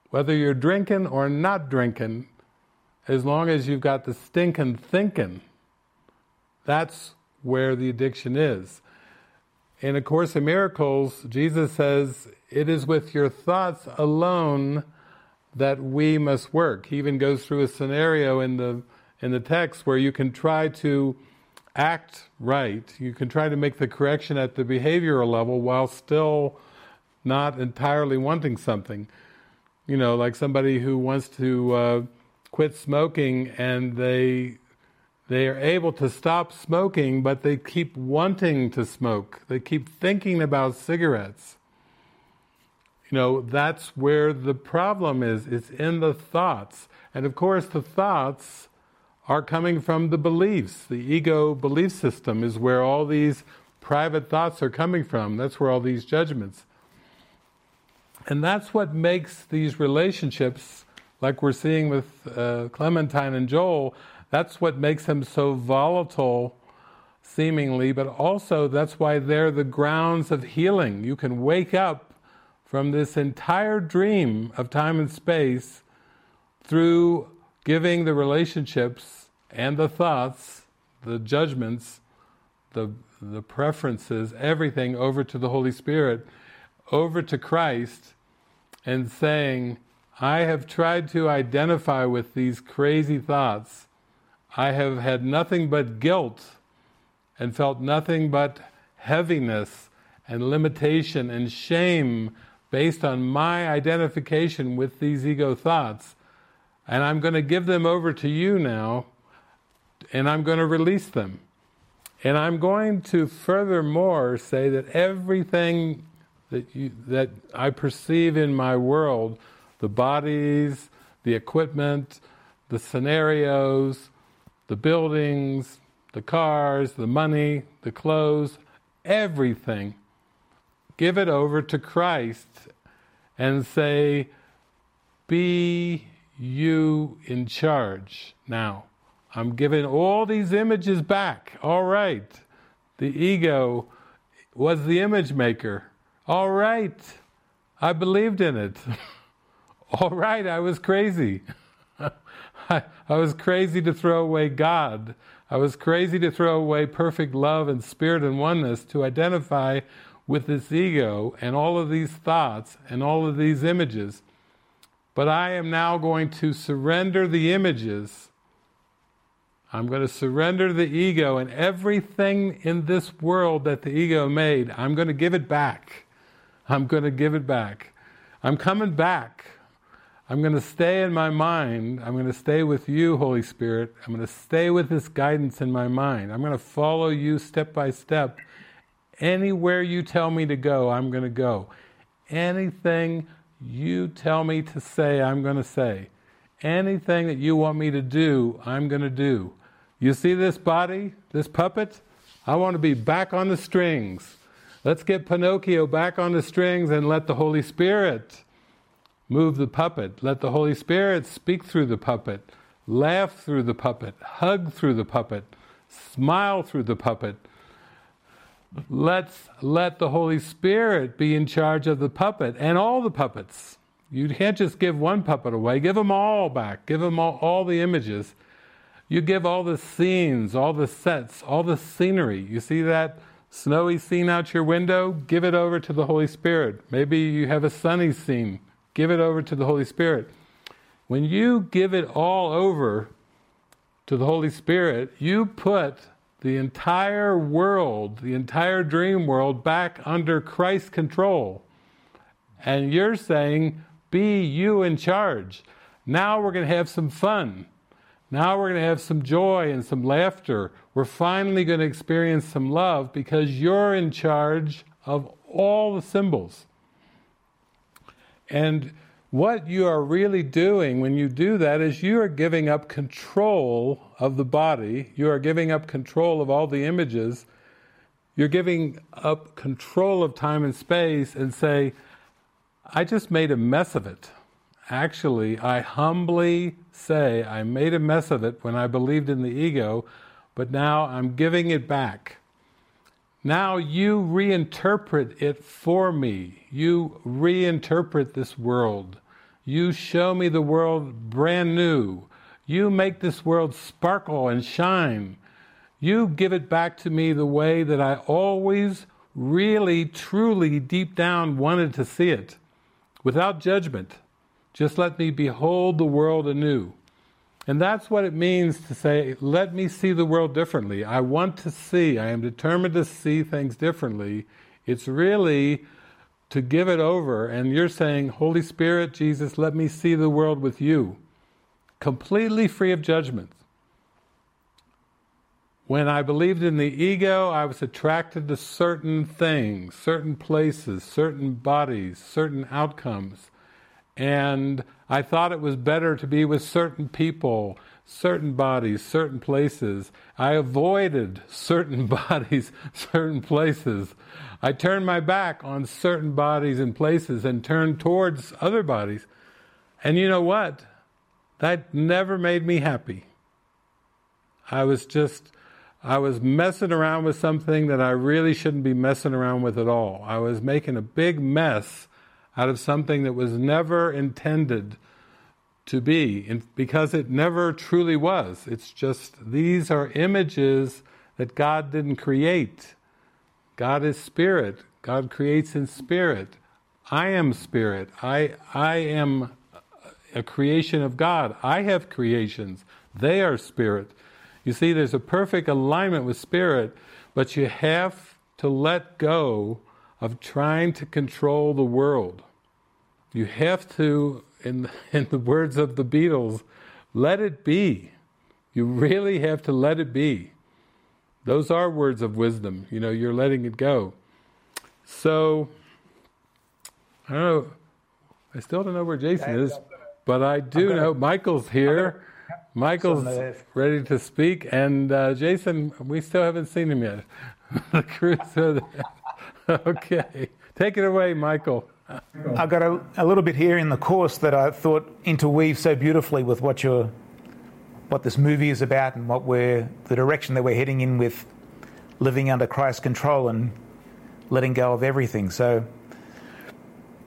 S1: Whether you're drinking or not drinking, as long as you've got the stinking thinking, that's where the addiction is. In A Course in Miracles, Jesus says, It is with your thoughts alone that we must work. He even goes through a scenario in the in the text where you can try to act right. You can try to make the correction at the behavioral level while still not entirely wanting something. You know, like somebody who wants to uh, quit smoking and they they are able to stop smoking, but they keep wanting to smoke. They keep thinking about cigarettes. You know, that's where the problem is. It's in the thoughts. And of course, the thoughts are coming from the beliefs. The ego belief system is where all these private thoughts are coming from. That's where all these judgments. And that's what makes these relationships, like we're seeing with uh, Clementine and Joel, that's what makes them so volatile, seemingly, but also that's why they're the grounds of healing. You can wake up from this entire dream of time and space through giving the relationships and the thoughts, the judgments, the, the preferences, everything over to the Holy Spirit, over to Christ, and saying, I have tried to identify with these crazy thoughts. I have had nothing but guilt and felt nothing but heaviness and limitation and shame based on my identification with these ego thoughts. And I'm going to give them over to you now, and I'm going to release them. And I'm going to furthermore say that everything that, you, that I perceive in my world, the bodies, the equipment, the scenarios, the buildings, the cars, the money, the clothes, everything give it over to Christ and say, Be you in charge now. I'm giving all these images back. All right. The ego was the image maker. All right, I believed in it. <laughs> All right, I was crazy. <laughs> I, I was crazy to throw away God. I was crazy to throw away perfect love and spirit and oneness to identify with this ego and all of these thoughts and all of these images. But I am now going to surrender the images. I'm going to surrender the ego and everything in this world that the ego made, I'm going to give it back. I'm going to give it back. I'm coming back. I'm going to stay in my mind. I'm going to stay with you, Holy Spirit. I'm going to stay with this guidance in my mind. I'm going to follow you step by step. Anywhere you tell me to go, I'm going to go. Anything you tell me to say, I'm going to say. Anything that you want me to do, I'm going to do. You see this body, this puppet? I want to be back on the strings. Let's get Pinocchio back on the strings and let the Holy Spirit move the puppet. Let the Holy Spirit speak through the puppet, laugh through the puppet, hug through the puppet, smile through the puppet. Let's let the Holy Spirit be in charge of the puppet and all the puppets. You can't just give one puppet away, give them all back, give them all, all the images. You give all the scenes, all the sets, all the scenery. You see that snowy scene out your window? Give it over to the Holy Spirit. Maybe you have a sunny scene. Give it over to the Holy Spirit. When you give it all over to the Holy Spirit, you put the entire world, the entire dream world, back under Christ's control. And you're saying, be you in charge. Now we're going to have some fun. Now we're going to have some joy and some laughter. We're finally going to experience some love because you're in charge of all the symbols. And what you are really doing when you do that is you are giving up control of the body, you are giving up control of all the images, you're giving up control of time and space and say, I just made a mess of it. Actually, I humbly say I made a mess of it when I believed in the ego, but now I'm giving it back. Now you reinterpret it for me. You reinterpret this world. You show me the world brand new. You make this world sparkle and shine. You give it back to me the way that I always really, truly, deep down wanted to see it, without judgment. Just let me behold the world anew. And that's what it means to say, let me see the world differently. I want to see, I am determined to see things differently. It's really to give it over, and you're saying, Holy Spirit, Jesus, let me see the world with you, completely free of judgment. When I believed in the ego, I was attracted to certain things, certain places, certain bodies, certain outcomes. And I thought it was better to be with certain people, certain bodies, certain places. I avoided certain <laughs> bodies, certain places. I turned my back on certain bodies and places and turned towards other bodies. And you know what? That never made me happy. I was just, I was messing around with something that I really shouldn't be messing around with at all. I was making a big mess out of something that was never intended to be, because it never truly was. It's just these are images that God didn't create. God is spirit. God creates in spirit. I am spirit. I I am a creation of God. I have creations. They are spirit. You see, there's a perfect alignment with spirit, but you have to let go of trying to control the world. You have to, in, <laughs> in the words of the Beatles, let it be. You really have to let it be. Those are words of wisdom. You know, you're letting it go. So, I don't know. I still don't know where Jason is, but I do know Michael's here. Michael's ready to speak, and uh, Jason, we still haven't seen him yet. <laughs> the crew <laughs> okay, take it away, Michael.
S2: I've got a, a, little bit here in the course that I thought interweaves so beautifully with what you're, what this movie is about, and what we're the direction that we're heading in with living under Christ's control. And letting go of everything. So,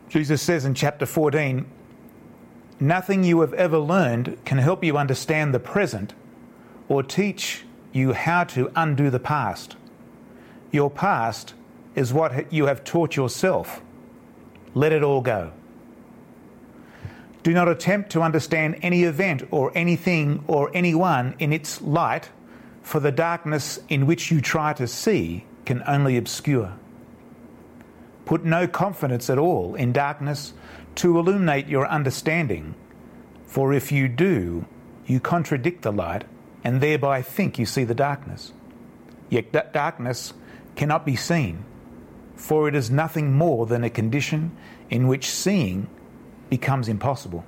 S2: Jesus says in chapter 14, Nothing you have ever learned can help you understand the present or teach you how to undo the past. Your past is what you have taught yourself. Let it all go. Do not attempt to understand any event or anything or anyone in its light, for the darkness in which you try to see can only obscure. Put no confidence at all in darkness to illuminate your understanding, for if you do, you contradict the light and thereby think you see the darkness. Yet that darkness cannot be seen, for it is nothing more than a condition in which seeing becomes impossible.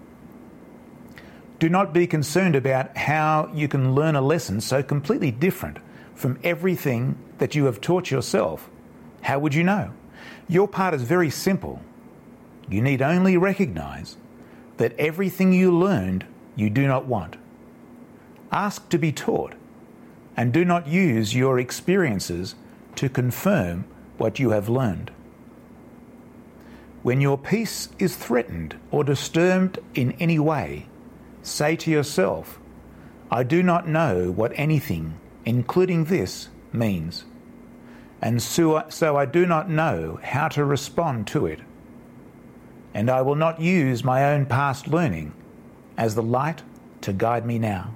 S2: Do not be concerned about how you can learn a lesson so completely different from everything that you have taught yourself. How would you know? Your part is very simple. You need only recognize that everything you learned you do not want. Ask to be taught and do not use your experiences to confirm what you have learned. When your peace is threatened or disturbed in any way, say to yourself, I do not know what anything, including this, means, and so, I do not know how to respond to it. And I will not use my own past learning as the light to guide me now.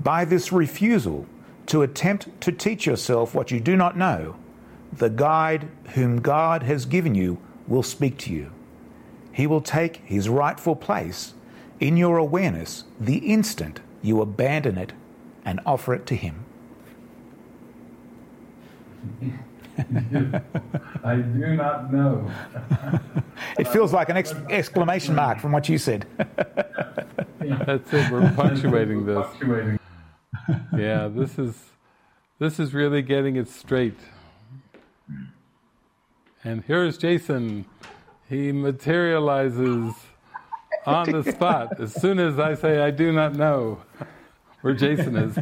S2: By this refusal to attempt to teach yourself what you do not know, the guide whom God has given you will speak to you. He will take his rightful place in your awareness the instant you abandon it and offer it to him. <laughs>
S1: I do not know. <laughs>
S2: it feels like an ex- exclamation mark from what you said. <laughs>
S1: That's it. We're punctuating this. Yeah, this is this is really getting it straight. And here's Jason. He materializes on the spot as soon as I say, I do not know where Jason is.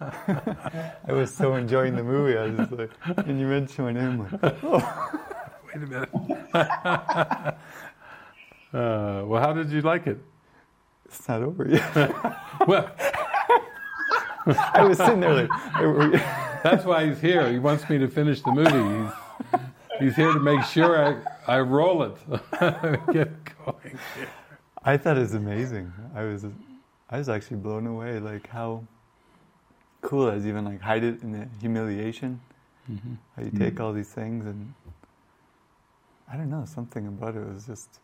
S3: I was so enjoying the movie. I was like, and you mentioned my name, like, <laughs> oh.
S1: Wait a minute. <laughs> uh, well, how did you like it?
S3: It's not over yet. <laughs>
S1: well, <laughs>
S3: I was sitting there like.
S1: That's why he's here. He wants me to finish the movie. He's, he's here to make sure I, I roll it, get going.
S3: I thought it was amazing. I was, I was actually blown away. Like how cool it is, even like hide it in the humiliation. Mm-hmm. How you mm-hmm. take all these things and I don't know something about it was just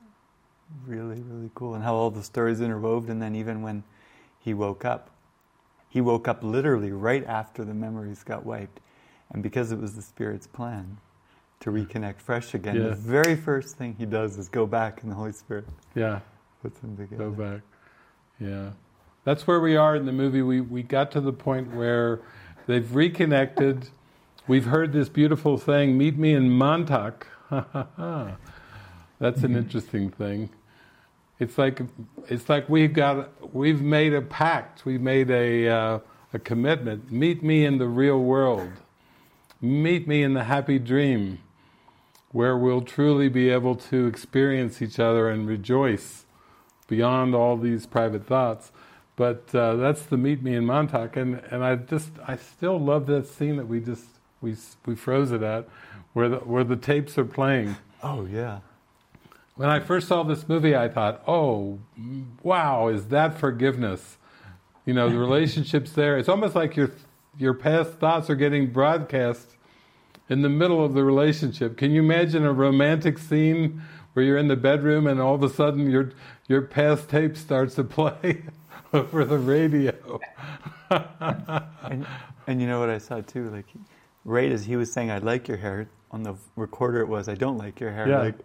S3: really really cool, and how all the stories interwove. And then even when he woke up, he woke up literally right after the memories got wiped, and because it was the spirit's plan to reconnect fresh again. Yeah. The very first thing he does is go back in the Holy Spirit.
S1: Yeah.
S3: Puts them together.
S1: Go back. Yeah. That's where we are in the movie. We, we got to the point where they've reconnected. We've heard this beautiful thing meet me in Montauk. <laughs> That's an interesting thing. It's like it's like we've got we've made a pact. We've made a uh, a commitment. Meet me in the real world. Meet me in the happy dream where we'll truly be able to experience each other and rejoice beyond all these private thoughts. But uh, that's the meet me in Montauk, and, and I just I still love that scene that we just we we froze it at, where the where the tapes are playing.
S3: Oh yeah.
S1: When I first saw this movie, I thought, oh, wow, is that forgiveness? You know, the <laughs> relationships there. It's almost like your your past thoughts are getting broadcast in the middle of the relationship. Can you imagine a romantic scene where you're in the bedroom and all of a sudden your your past tape starts to play <laughs> over the radio?
S3: and, and, you know what I saw too, like right as he was saying, "I like your hair," on the recorder it was, "I don't like your hair."
S1: Yeah.
S3: Like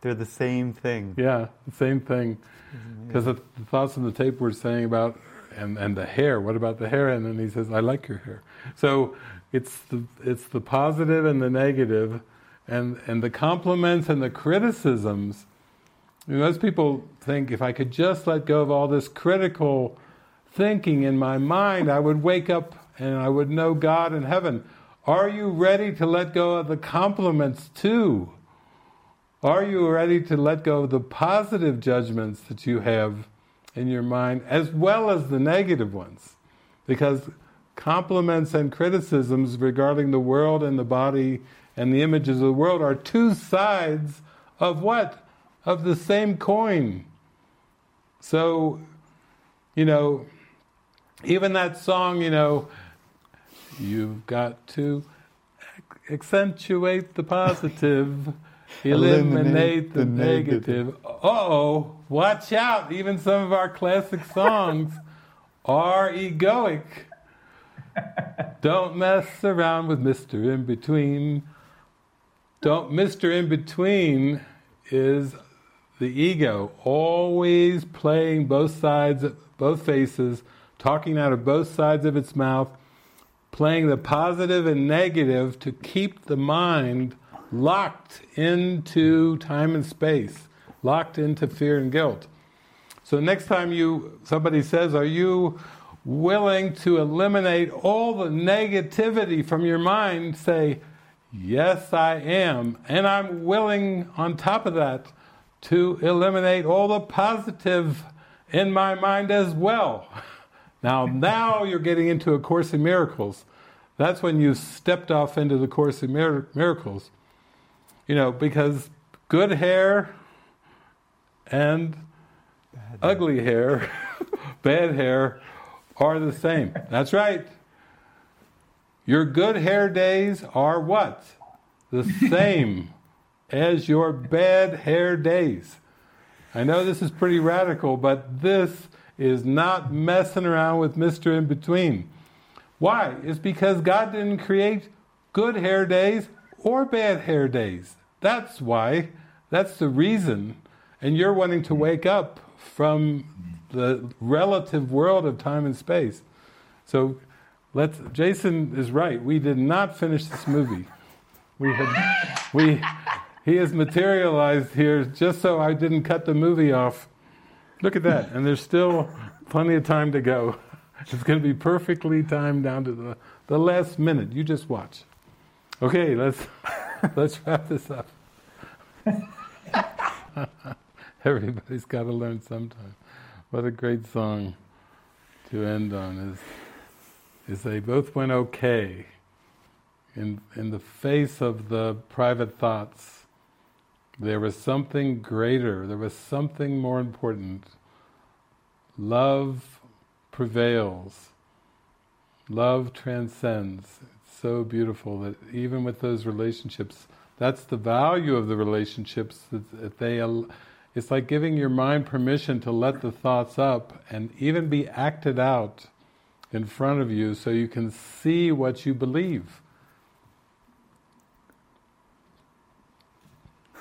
S3: they're the same thing.
S1: Yeah, the same thing. Mm-hmm. Because the, the thoughts in the tape were saying about and and the hair. What about the hair? And then he says, "I like your hair." So it's the it's the positive and the negative, and and the compliments and the criticisms. You know, most people think if I could just let go of all this critical thinking in my mind, I would wake up and I would know God in heaven. Are you ready to let go of the compliments too? Are you ready to let go of the positive judgments that you have in your mind as well as the negative ones? Because compliments and criticisms regarding the world and the body and the images of the world are two sides of what? Of the same coin. So, you know, even that song, you know, you've got to accentuate the positive, eliminate, <laughs> eliminate, the, the negative. negative. oh, watch out! Even some of our classic <laughs> songs are egoic. Don't mess around with Mr. In Between. Don't Mr. In Between is the ego, always playing both sides, both faces, talking out of both sides of its mouth, playing the positive and negative to keep the mind locked into time and space, locked into fear and guilt. So next time you somebody says, "Are you willing to eliminate all the negativity from your mind?" say, "Yes, I am." And I'm willing on top of that to eliminate all the positive in my mind as well. <laughs> Now, now you're getting into A Course in Miracles. That's when you stepped off into the Course in Miracles. You know, because good hair and bad ugly hair, <laughs> bad hair, are the same. That's right. Your good hair days are what? The same as your bad hair days. I know this is pretty radical, but this is not messing around with Mr. In Between. Why? It's because God didn't create good hair days or bad hair days. That's why. That's the reason. And you're wanting to wake up from the relative world of time and space. So let's Jason is right. We did not finish this movie. We had we he has materialized here just so I didn't cut the movie off Look at that, and there's still plenty of time to go. It's going to be perfectly timed down to the, the last minute. You just watch. Okay, let's <laughs> let's wrap this up. <laughs> Everybody's got to learn sometime. What a great song to end on is is they both went okay in in the face of the private thoughts there was something greater, there was something more important. Love prevails, love transcends. It's so beautiful that even with those relationships, that's the value of the relationships that they it's like giving your mind permission to let the thoughts up and even be acted out in front of you so you can see what you believe.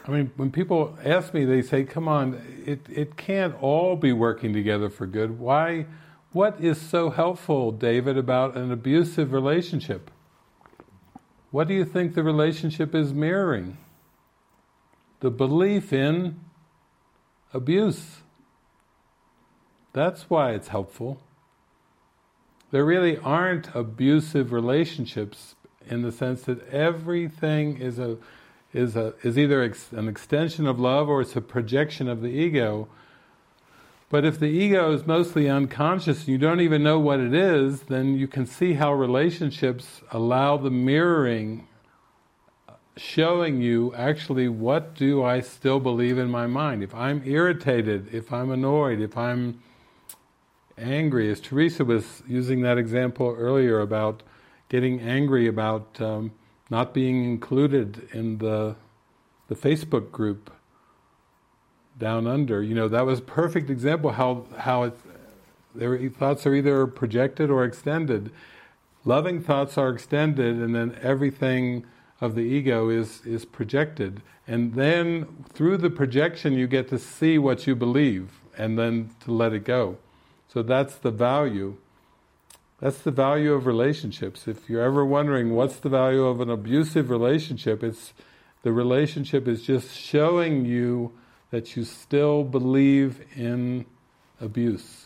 S1: I mean, when people ask me, they say, "Come on, it it can't all be working together for good. Why? What is so helpful, David, about an abusive relationship? What do you think the relationship is mirroring? The belief in abuse. That's why it's helpful. There really aren't abusive relationships in the sense that everything is a is, a, is either ex, an extension of love or it's a projection of the ego. But if the ego is mostly unconscious and you don't even know what it is, then you can see how relationships allow the mirroring, showing you actually what do I still believe in my mind. If I'm irritated, if I'm annoyed, if I'm angry, as Teresa was using that example earlier about getting angry about um, not being included in the the Facebook group down under. You know, that was a perfect example how how it, their thoughts are either projected or extended. Loving thoughts are extended, and then everything of the ego is is projected. And then through the projection, you get to see what you believe, and then to let it go. So that's the value. That's the value of relationships. If you're ever wondering what's the value of an abusive relationship, it's the relationship is just showing you that you still believe in abuse.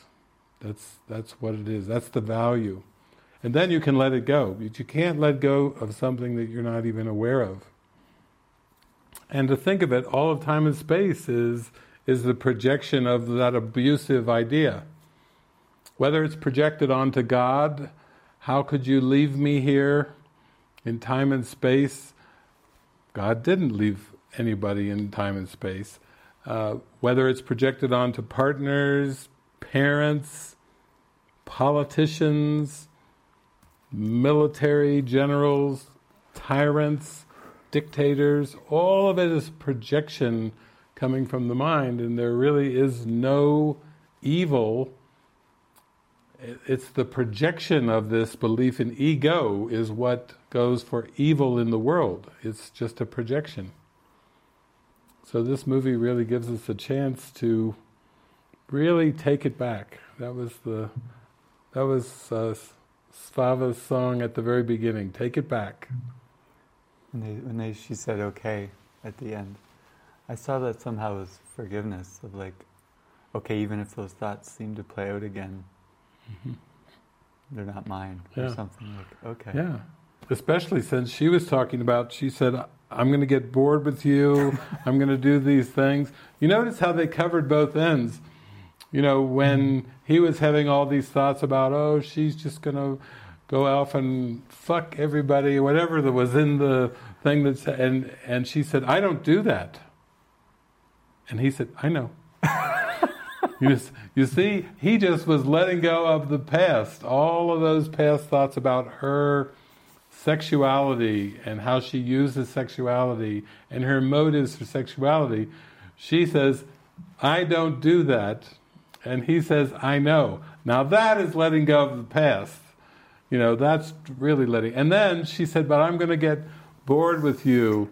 S1: That's that's what it is. That's the value. And then you can let it go. But you can't let go of something that you're not even aware of. And to think of it, all of time and space is, is the projection of that abusive idea. Whether it's projected onto God, how could you leave me here in time and space? God didn't leave anybody in time and space. Uh, whether it's projected onto partners, parents, politicians, military generals, tyrants, dictators, all of it is projection coming from the mind, and there really is no evil. It's the projection of this belief in ego is what goes for evil in the world. It's just a projection. So this movie really gives us a chance to really take it back. That was the that was uh, Svava's song at the very beginning. Take it back.
S3: When, they, when they, she said okay at the end, I saw that somehow as forgiveness of like, okay, even if those thoughts seem to play out again, mm-hmm. they're not mine yeah. or something like okay.
S1: Yeah, especially since she was talking about. She said, "I'm going to get bored with you. <laughs> I'm going to do these things." You notice how they covered both ends. You know, when he was having all these thoughts about, oh, she's just going to go off and fuck everybody, whatever that was in the thing that said, and, and she said, I don't do that. And he said, I know. <laughs> you, you see, he just was letting go of the past, all of those past thoughts about her sexuality and how she uses sexuality and her motives for sexuality. She says, I don't do that. And he says, I know. Now that is letting go of the past. You know, that's really letting. And then she said, but I'm going to get bored with you.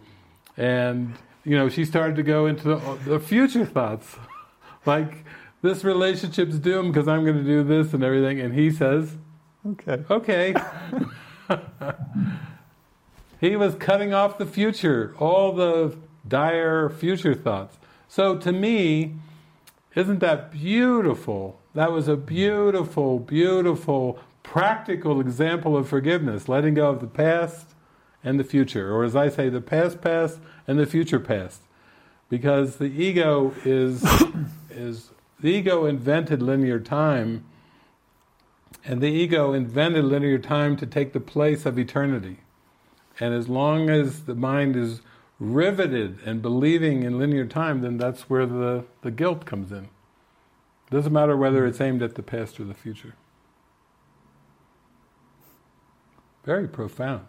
S1: And, you know, she started to go into the, the future thoughts. <laughs> like, this relationship's doomed because I'm going to do this and everything. And he says,
S3: okay.
S1: Okay. <laughs> he was cutting off the future, all the dire future thoughts. So to me, isn't that beautiful? That was a beautiful, beautiful, practical example of forgiveness, letting go of the past and the future, or as I say, the past past and the future past. Because the ego is, <coughs> is the ego invented linear time, and the ego invented linear time to take the place of eternity. And as long as the mind is riveted and believing in linear time, then that's where the, the guilt comes in. It doesn't matter whether it's aimed at the past or the future. Very profound.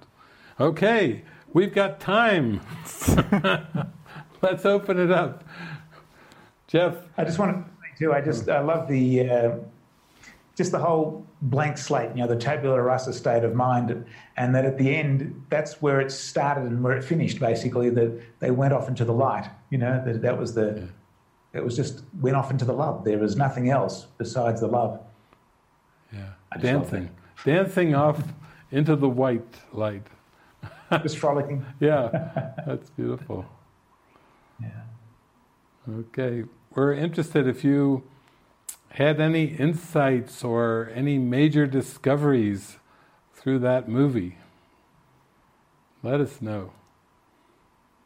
S1: Okay, we've got time. <laughs> Let's open it up. Jeff.
S2: I just want to too, I just I love the uh, just the whole blank slate, you know, the tabula rasa state of mind, and that at the end, that's where it started and where it finished. Basically, that they went off into the light. You know, that that was the. Yeah. It was just went off into the love. There was nothing else besides the love.
S1: Yeah, dancing, dancing off into the white light. <laughs>
S2: just frolicking.
S1: yeah, <laughs> that's beautiful.
S2: Yeah.
S1: Okay, we're interested if you had any insights or any major discoveries through that movie. Let us know.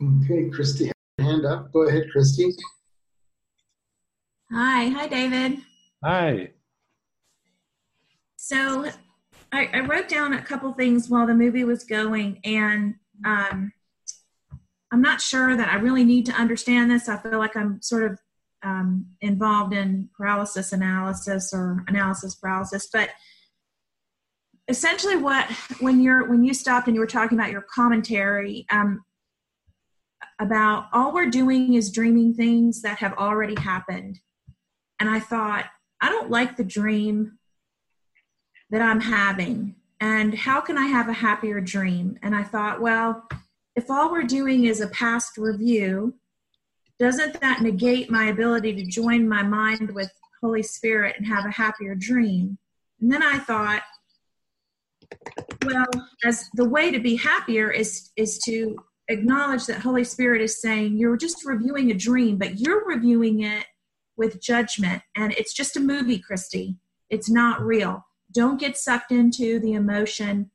S4: Okay, Christy, hand up. Go ahead, Christy.
S5: Hi, hi, David.
S1: Hi.
S5: So, I, I wrote down a couple things while the movie was going, and um, I'm not sure that I really need to understand this. I feel like I'm sort of um, involved in paralysis analysis or analysis paralysis, but essentially, what when you're when you stopped and you were talking about your commentary um, about all we're doing is dreaming things that have already happened, and I thought I don't like the dream that I'm having, and how can I have a happier dream? And I thought, well, if all we're doing is a past review doesn't that negate my ability to join my mind with Holy Spirit and have a happier dream? And then I thought, well, as the way to be happier is is to acknowledge that Holy Spirit is saying you're just reviewing a dream, but you're reviewing it with judgment, and it's just a movie, Christy. It's not real. don't get sucked into the emotion.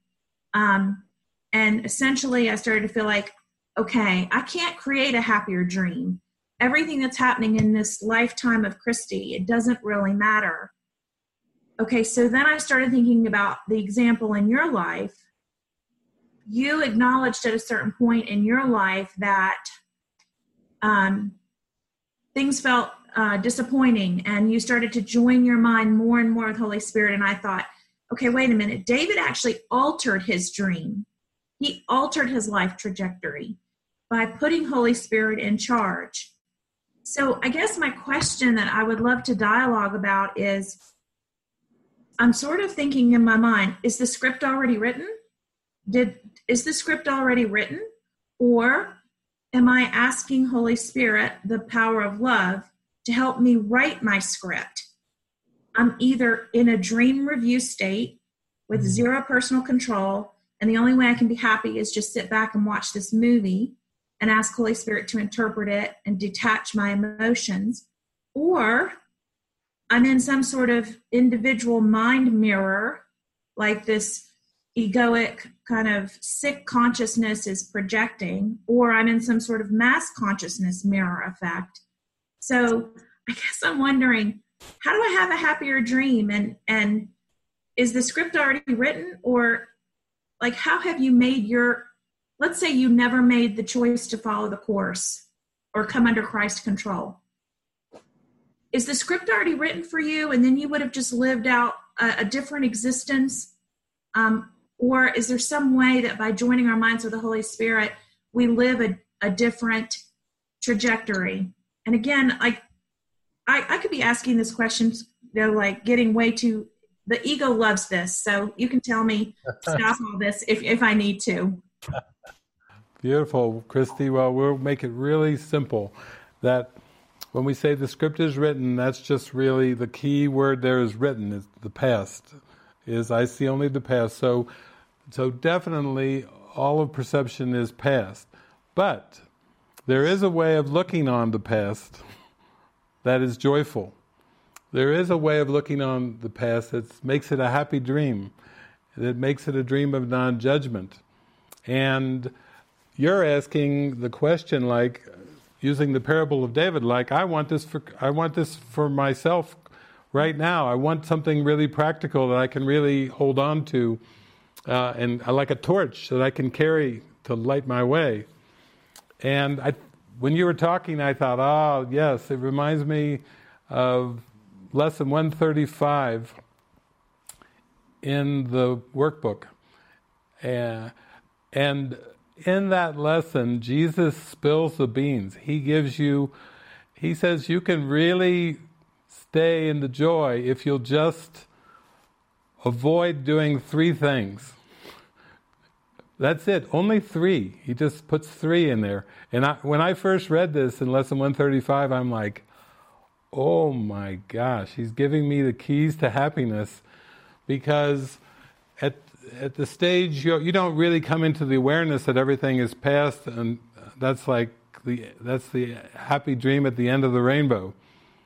S5: Um, and essentially, I started to feel like, okay, I can't create a happier dream. Everything that's happening in this lifetime of Christy, it doesn't really matter. Okay, so then I started thinking about the example in your life. You acknowledged at a certain point in your life that um, things felt uh, disappointing and you started to join your mind more and more with Holy Spirit. And I thought, okay, wait a minute. David actually altered his dream, he altered his life trajectory by putting Holy Spirit in charge. So I guess my question that I would love to dialogue about is I'm sort of thinking in my mind, is the script already written? Did is the script already written? Or am I asking Holy Spirit, the power of love, to help me write my script. I'm either in a dream review state with mm-hmm. zero personal control, and the only way I can be happy is just sit back and watch this movie and ask Holy Spirit to interpret it and detach my emotions, or I'm in some sort of individual mind mirror, like this egoic kind of sick consciousness is projecting, or I'm in some sort of mass consciousness mirror effect so I guess I'm wondering, how do I have a happier dream? And and is the script already written, or like how have you made your? Let's say you never made the choice to follow the course or come under Christ's control. Is the script already written for you, and then you would have just lived out a, a different existence? Um, or is there some way that by joining our minds with the Holy Spirit, we live a, a different trajectory? and again, I, I, I could be asking this question, you know, like getting way too. The ego loves this, so you can tell me <laughs> stop all this if if I need to. <laughs>
S1: Beautiful, Christy. Well, we'll make it really simple. That when we say the script is written, that's just really the key word there is written is the past. Is I see only the past. So, so definitely all of perception is past. But there is a way of looking on the past that is joyful. There is a way of looking on the past that makes it a happy dream, that makes it a dream of non judgment. And you're asking the question like, using the parable of David, like, I want this for, I want this for myself right now. I want something really practical that I can really hold on to, uh, and like a torch that I can carry to light my way. And I, when you were talking, I thought, oh, yes, it reminds me of lesson 135 in the workbook. Uh, and in that lesson, Jesus spills the beans. He gives you, he says, you can really stay in the joy if you'll just avoid doing three things. That's it, only three. He just puts three in there. And I, when I first read this in lesson 135, I'm like, oh my gosh, he's giving me the keys to happiness because at, the stage you, you don't really come into the awareness that everything is past and that's like the, that's the happy dream at the end of the rainbow.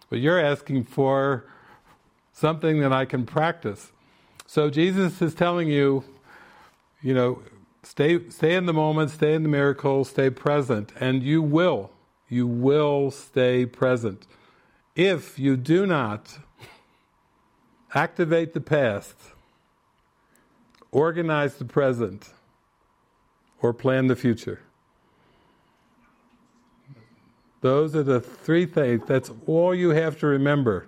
S1: But you're asking for something that I can practice. So Jesus is telling you, you know, Stay, stay in the moment, stay in the miracle, stay present, and you will, you will stay present. If you do not activate the past, organize the present, or plan the future. Those are the three things. That's all you have to remember.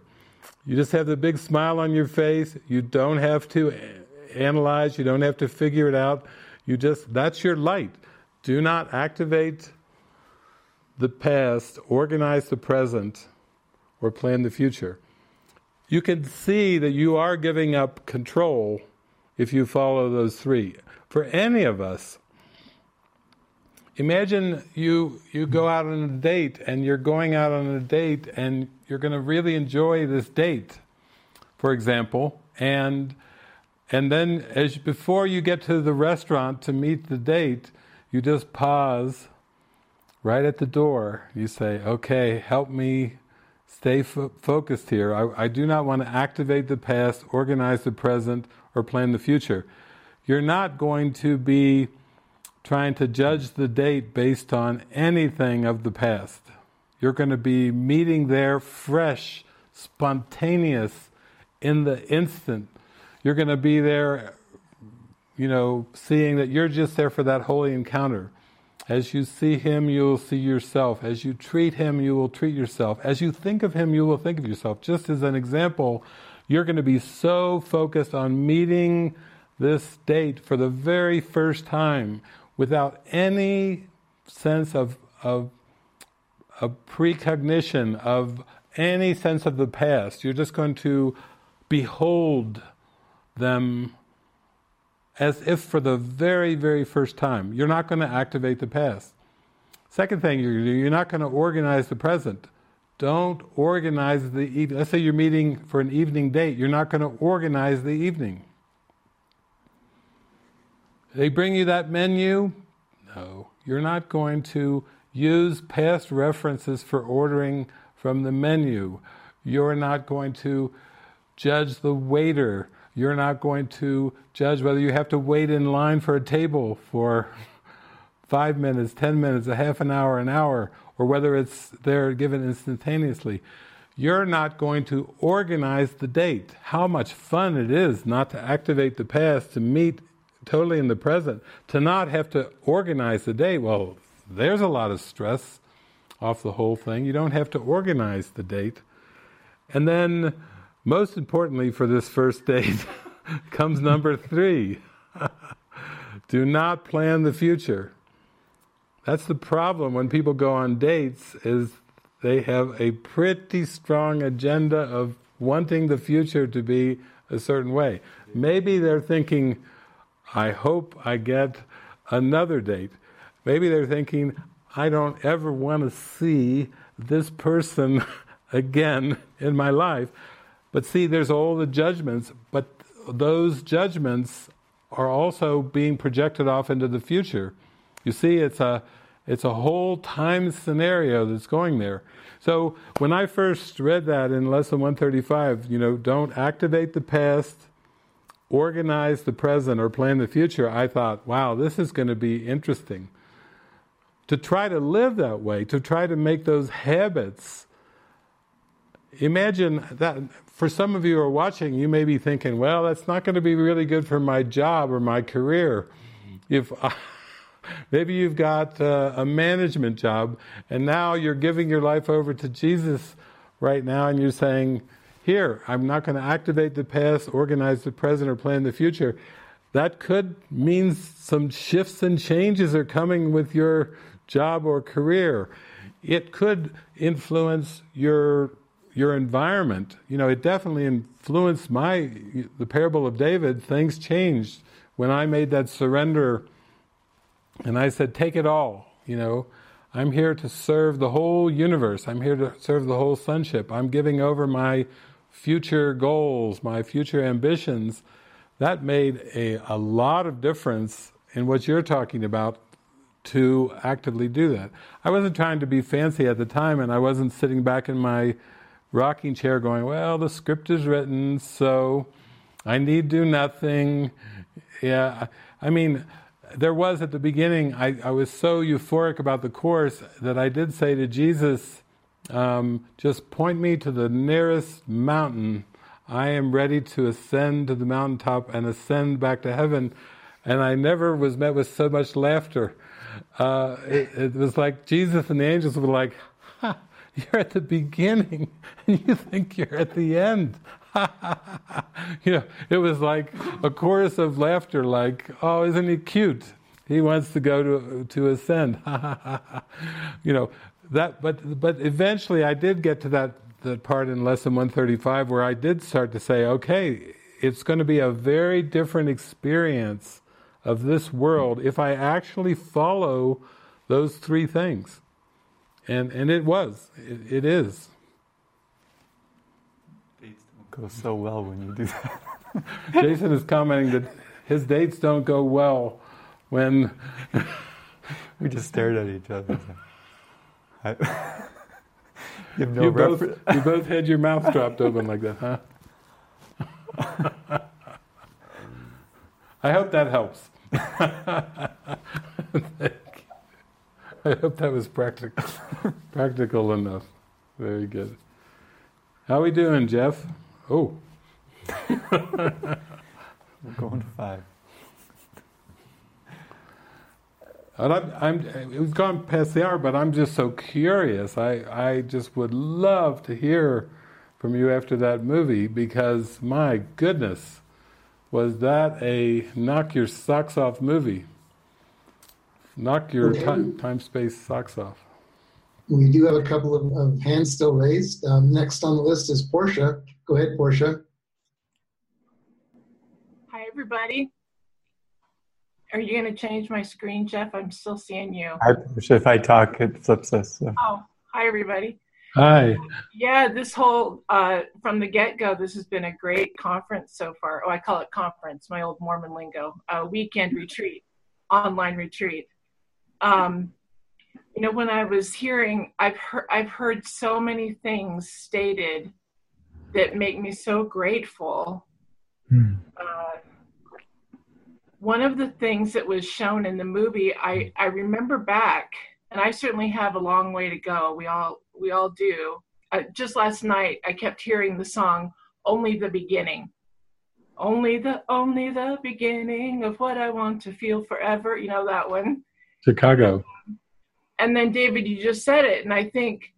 S1: You just have the big smile on your face. You don't have to analyze, you don't have to figure it out. You just, that's your light. Do not activate the past, organize the present, or plan the future. You can see that you are giving up control if you follow those three. For any of us, imagine you you go out on a date and you're going out on a date and you're going to really enjoy this date, for example, and and then, as before you get to the restaurant to meet the date, you just pause right at the door. You say, "Okay, help me stay fo- focused here. I, I do not want to activate the past, organize the present, or plan the future. You're not going to be trying to judge the date based on anything of the past. You're going to be meeting there fresh, spontaneous, in the instant. You're going to be there, you know, seeing that you're just there for that holy encounter. As you see him, you will see yourself. As you treat him, you will treat yourself. As you think of him, you will think of yourself. Just as an example, you're going to be so focused on meeting this date for the very first time without any sense of, of, of precognition, of any sense of the past. You're just going to behold them as if for the very, very first time. You're not going to activate the past. Second thing you're going to do, you're not going to organize the present. Don't organize the evening. Let's say you're meeting for an evening date. You're not going to organize the evening. They bring you that menu? No. You're not going to use past references for ordering from the menu. You're not going to judge the waiter. You're not going to judge whether you have to wait in line for a table for <laughs> five minutes, ten minutes, a half an hour, an hour, or whether it's there given instantaneously. You're not going to organize the date. How much fun it is not to activate the past, to meet totally in the present, to not have to organize the date. Well, there's a lot of stress off the whole thing. You don't have to organize the date. And then, most importantly for this first date, <laughs> comes number three. <laughs> Do not plan the future. That's the problem when people go on dates is they have a pretty strong agenda of wanting the future to be a certain way. Maybe they're thinking, I hope I get another date. Maybe they're thinking, I don't ever want to see this person <laughs> again in my life. But see, there's all the judgments, but those judgments are also being projected off into the future. You see, it's a it's a whole time scenario that's going there. So when I first read that in lesson 135, you know, don't activate the past, organize the present or plan the future, I thought, wow, this is going to be interesting. To try to live that way, to try to make those habits. Imagine that for some of you who are watching, you may be thinking, well, that's not going to be really good for my job or my career. If I, maybe you've got uh, a management job and now you're giving your life over to Jesus right now and you're saying, here, I'm not going to activate the past, organize the present, or plan the future. That could mean some shifts and changes are coming with your job or career. It could influence your your environment. You know, it definitely influenced my the parable of David. Things changed when I made that surrender, and I said, "Take it all." You know, I'm here to serve the whole universe. I'm here to serve the whole sonship. I'm giving over my future goals, my future ambitions, that made a, a lot of difference in what you're talking about to actively do that. I wasn't trying to be fancy at the time, and I wasn't sitting back in my rocking chair going, Well, the script is written, so I need do nothing. Yeah, I mean, there was at the beginning, I, I was so euphoric about the course that I did say to Jesus, um, just point me to the nearest mountain. I am ready to ascend to the mountaintop and ascend back to heaven. And I never was met with so much laughter. Uh, it, it, was like Jesus and the angels were like, Ha, You're at the beginning <laughs> and you think you're at the end. <laughs> you know, it was like a chorus of laughter, like, Oh, isn't he cute? He wants to go to, to ascend. <laughs> you know, that, but but eventually I did get to that that part in lesson 135 where I did start to say, okay, it's going to be a very different experience of this world if I actually follow those three things. And and it was, it, it is.
S3: Dates don't go so well when you do that. <laughs>
S1: Jason is commenting that his dates don't go well when <laughs>
S3: we just stared at each other. <laughs> I, You no
S1: you, both, you both had your mouth dropped open like that, huh? I hope that helps. I hope that was practical, practical enough. Very good. How are we doing, Jeff? Oh, <laughs>
S3: We're going to five.
S1: and I'm, I'm, we've gone past the hour, but I'm just so curious. I, I just would love to hear from you after that movie because my goodness, was that a knock your socks off movie? Knock your
S4: Okay.
S1: time, time space socks off.
S4: We do have a couple of, of hands still raised. Um, next on the list is Portia. Go ahead, Portia.
S6: Hi, everybody. Are you going to change my screen, Jeff? I'm still seeing you.
S3: I, if I talk, it flips us. So.
S6: Oh, hi, everybody.
S1: Hi.
S6: Yeah, this whole, uh, from the get go, this has been a great conference so far. Oh, I call it conference, my old Mormon lingo, a weekend retreat, online retreat. Um, you know, when I was hearing, I've heard, I've heard so many things stated that make me so grateful uh, one of the things that was shown in the movie, I, I remember back, and I certainly have a long way to go. We all we all do. Uh, just last night, I kept hearing the song "Only the Beginning." Only the only the beginning of what I want to feel forever. You know that one.
S1: Chicago.
S6: And then David, you just said it, and I think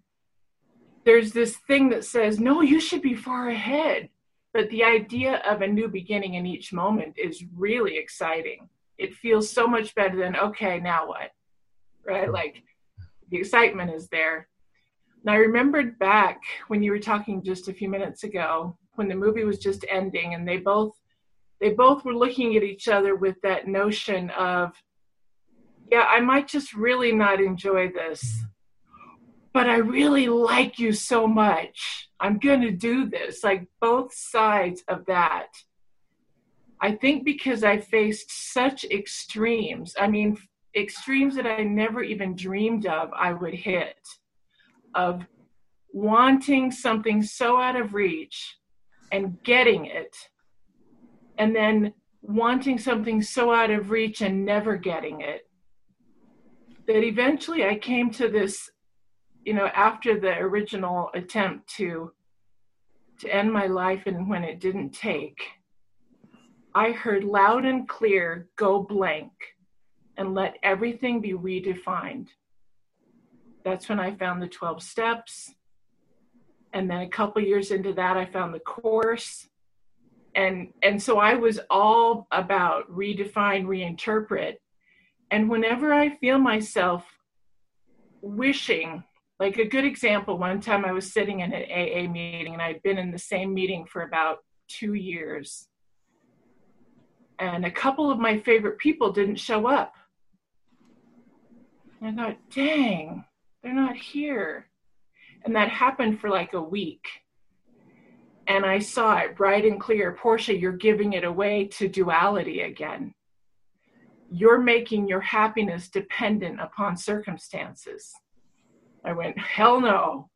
S6: there's this thing that says, no, you should be far ahead. But the idea of a new beginning in each moment is really exciting. It feels so much better than, okay, now what? Right? Like the excitement is there. And I remembered back when you were talking just a few minutes ago, when the movie was just ending and they both they both were looking at each other with that notion of yeah, I might just really not enjoy this, but I really like you so much. I'm going to do this. Like both sides of that. I think because I faced such extremes, I mean, extremes that I never even dreamed of I would hit, of wanting something so out of reach and getting it, and then wanting something so out of reach and never getting it that eventually I came to this, you know, after the original attempt to to end my life and when it didn't take, I heard loud and clear, go blank and let everything be redefined. That's when I found the 12 steps. And then a couple years into that, I found the course. And, and so I was all about redefine, reinterpret. And whenever I feel myself wishing, like a good example, one time I was sitting in an AA meeting and I'd been in the same meeting for about two years. And a couple of my favorite people didn't show up. And I thought, dang, they're not here. And that happened for like a week. And I saw it bright and clear Portia, you're giving it away to duality again you're making your happiness dependent upon circumstances. I went, hell no,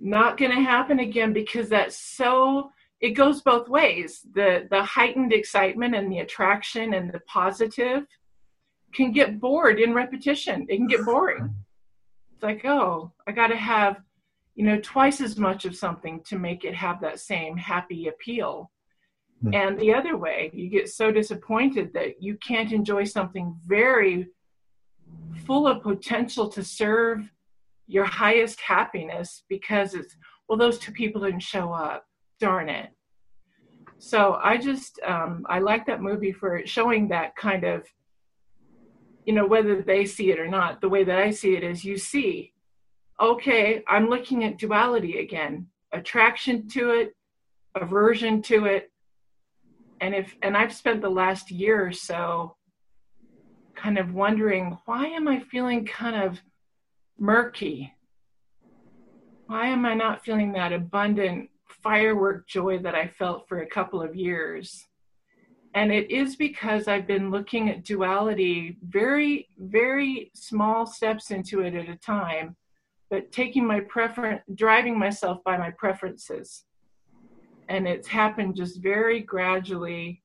S6: not going to happen again because that's so, it goes both ways. The, the heightened excitement and the attraction and the positive can get bored in repetition. It can get boring. It's like, oh, I got to have, you know, twice as much of something to make it have that same happy appeal.
S3: Hmm.
S6: And the other way, you get so disappointed that you can't enjoy something very full of potential to serve your highest happiness because it's, well, those two people didn't show up. Darn it. So I just, um, I like that movie for showing that kind of, you know, whether they see it or not, the way that I see it is you see, okay, I'm looking at duality again attraction to it, aversion to it, and if and i've spent the last year or so kind of wondering why am i feeling kind of murky why am i not feeling that abundant firework joy that i felt for a couple of years and it is because i've been looking at duality very very small steps into it at a time but taking my preference, driving myself by my preferences. And it's happened just very gradually.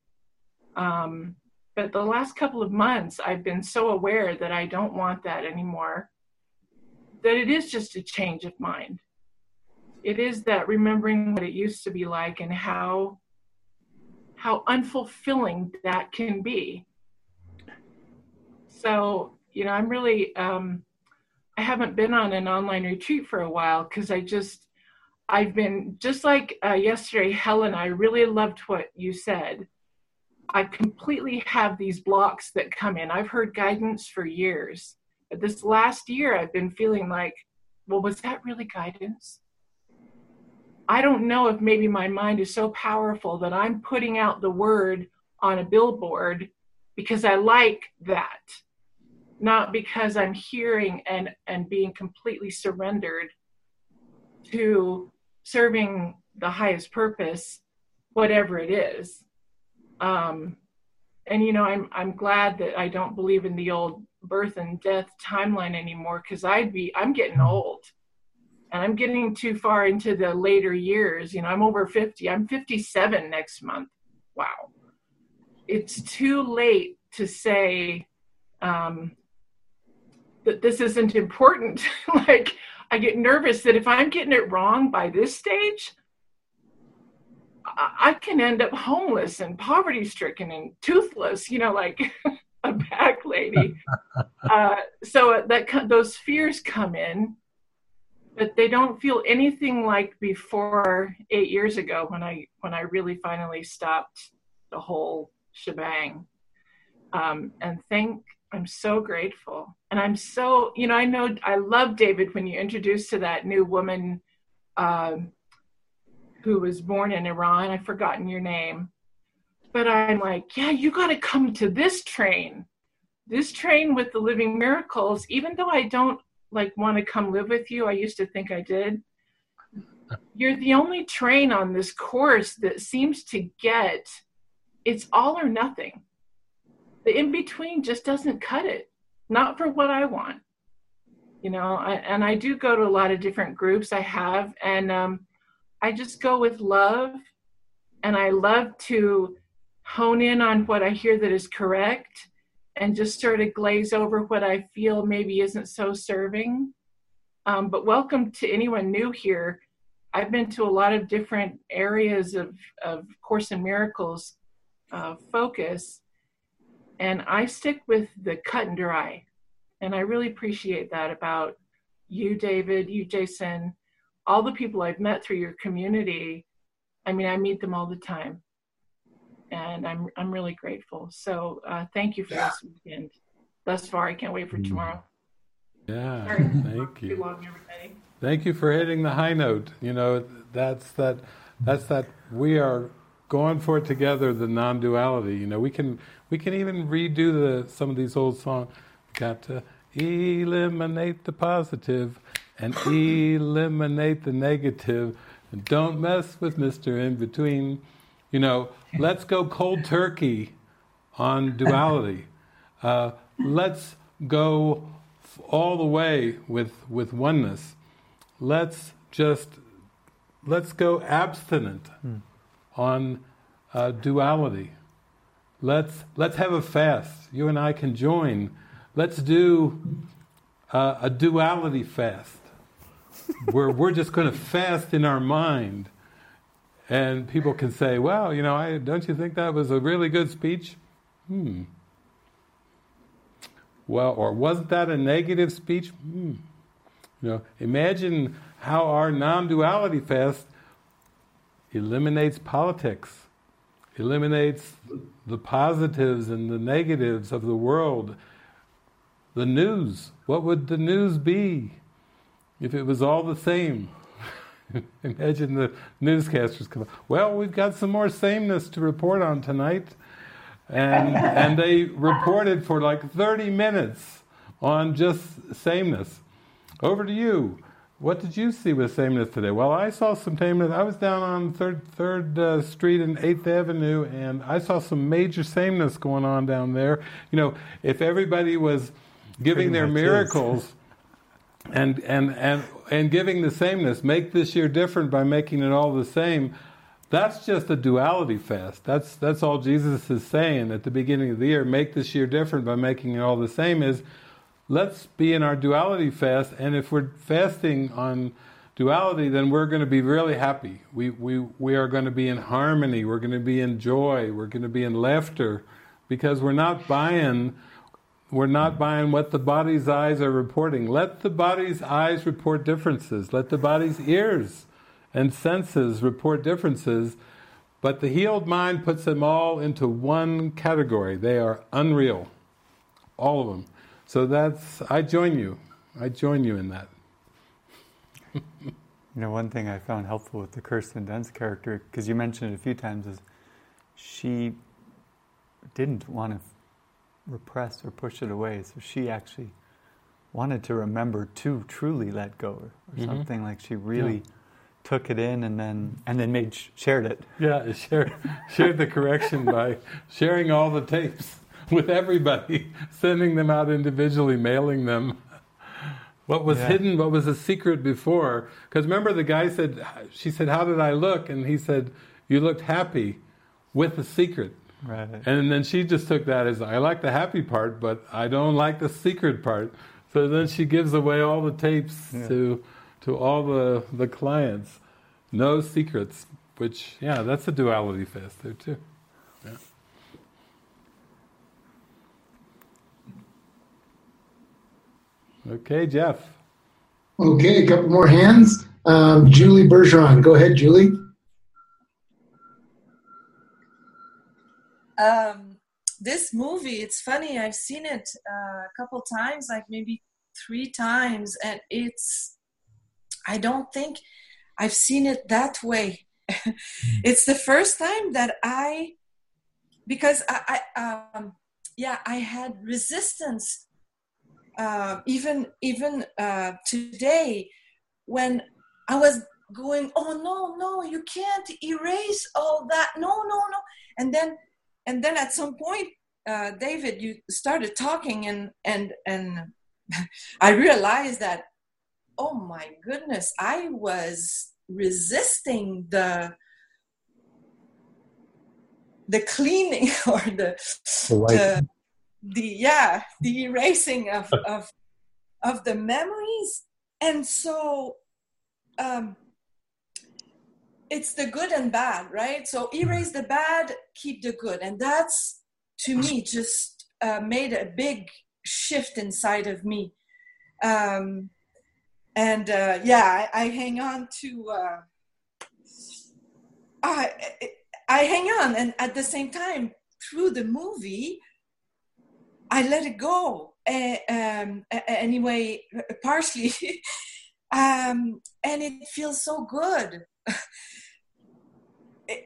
S6: Um, but the last couple of months, I've been so aware that I don't want that anymore, that it is just a change of mind. It is that remembering what it used to be like and how how unfulfilling that can be. So, you know, I'm really um, I haven't been on an online retreat for a while because I just, I've been just like uh, yesterday, Helen. I really loved what you said. I completely have these blocks that come in. I've heard guidance for years, this last year I've been feeling like, well, was that really guidance? I don't know if maybe my mind is so powerful that I'm putting out the word on a billboard because I like that not because I'm hearing and, and being completely surrendered to serving the highest purpose, whatever it is. Um, and you know, I'm I'm glad that I don't believe in the old birth and death timeline anymore because I'd be I'm getting old. And I'm getting too far into the later years. You know, I'm over 50. I'm 57 next month. Wow. It's too late to say, um, that this isn't important. <laughs> like I get nervous that if I'm getting it wrong by this stage, I, I can end up homeless and poverty stricken and toothless, you know, like <laughs> a back lady. uh, so that those fears come in, but they don't feel anything like before eight years ago when I when I really finally stopped the whole shebang. Um, and thank I'm so grateful. And I'm so, you know, I know I love David when you introduced to that new woman um, who was born in Iran. I've forgotten your name. But I'm like, yeah, you got to come to this train. This train with the living miracles, even though I don't like want to come live with you, I used to think I did. You're the only train on this course that seems to get it's all or nothing the in between just doesn't cut it not for what i want you know I, and i do go to a lot of different groups i have and um, i just go with love and i love to hone in on what i hear that is correct and just sort of glaze over what i feel maybe isn't so serving um, but welcome to anyone new here i've been to a lot of different areas of, of course in miracles uh, focus and I stick with the cut and dry. And I really appreciate that about you, David, you, Jason, all the people I've met through your community. I mean, I meet them all the time. And I'm, I'm really grateful. So uh, thank you for yeah. this weekend. Thus far, I can't wait for mm. tomorrow.
S1: Yeah, thank you. Long, thank you for hitting the high note. You know, that's that. That's that. We are going for it together. The non-duality. You know, we can we can even redo the, some of these old songs. Got to eliminate the positive and <laughs> eliminate the negative, and don't mess with Mister In Between. You know, let's go cold turkey on duality. <laughs> Uh, let's go all the way with with oneness. Let's just let's go abstinent mm. on uh, duality. Let's let's have a fast. You and I can join. Let's do uh, a duality fast, <laughs> where we're just going to fast in our mind, and people can say, "Well, you know, I, don't you think that was a really good speech?" Hmm. Well, or wasn't that a negative speech? Hmm. You know, imagine how our non-duality fest eliminates politics eliminates the positives and the negatives of the world. The news, what would the news be if it was all the same? <laughs> Imagine the newscasters come. Well, we've got some more sameness to report on tonight, and <laughs> and they reported for like 30 minutes on just sameness. Over to you. What did you see with sameness today? Well, I saw some sameness. I was down on Third Third uh, Street and Eighth Avenue, and I saw some major sameness going on down there. You know, if everybody was giving Pretty their miracles, and and and and giving the sameness. Make this year different by making it all the same. That's just a duality fast. That's that's all Jesus is saying at the beginning of the year. Make this year different by making it all the same. Is let's be in our duality fast, and if we're fasting on duality, then we're going to be really happy. We we we are going to be in harmony. We're going to be in joy. We're going to be in laughter, because we're not buying we're not buying what the body's eyes are reporting. Let the body's eyes report differences. Let the body's ears and senses report differences. But the healed mind puts them all into one category. They are unreal. All of them. So that's, I join you. I join you in that.
S3: you know, one thing I found helpful with the Kirsten Dunst character, because you mentioned it a few times, is she didn't want to repress or push it away. So she actually wanted to remember to truly let go, or, mm-hmm. something like she really yeah. took it in and then and then made shared it.
S1: Yeah, <laughs> shared shared the correction by sharing all the tapes with everybody, <laughs> sending them out individually, mailing them. What was yeah. hidden, what was a secret before? Because remember, the guy said, she said, How did I look? And he said, You looked happy with a secret.
S3: Right.
S1: And then she just took that as I like the happy part, but I don't like the secret part. So then she gives away all the tapes yeah. to to all the the clients. No secrets, which yeah, that's a duality fast there too. Yeah. Okay, Jeff.
S4: Okay, a couple more hands. Um, Julie Bergeron, go ahead, Julie.
S7: Um, this movie, it's funny. I've seen it uh, a couple times, like maybe three times, and it's. I don't think I've seen it that way. it's the first time that I, because I, I um, yeah, I had resistance. Uh, even even uh, today, when I was going, oh no, no, you can't erase all that. No, no, no. And then and then at some point uh, david you started talking and and and <laughs> i realized that oh my goodness i was resisting the the cleaning <laughs> or the the, the yeah the erasing of <laughs> of of the memories. And so um it's the good and bad, right? So erase the bad, keep the good, and that's to me just uh, made a big shift inside of me. Um, and uh, yeah, I, I, hang on to. Uh, I I hang on, and at the same time, through the movie, I let it go. Um, anyway, partially, <laughs> um, and it feels so good <laughs>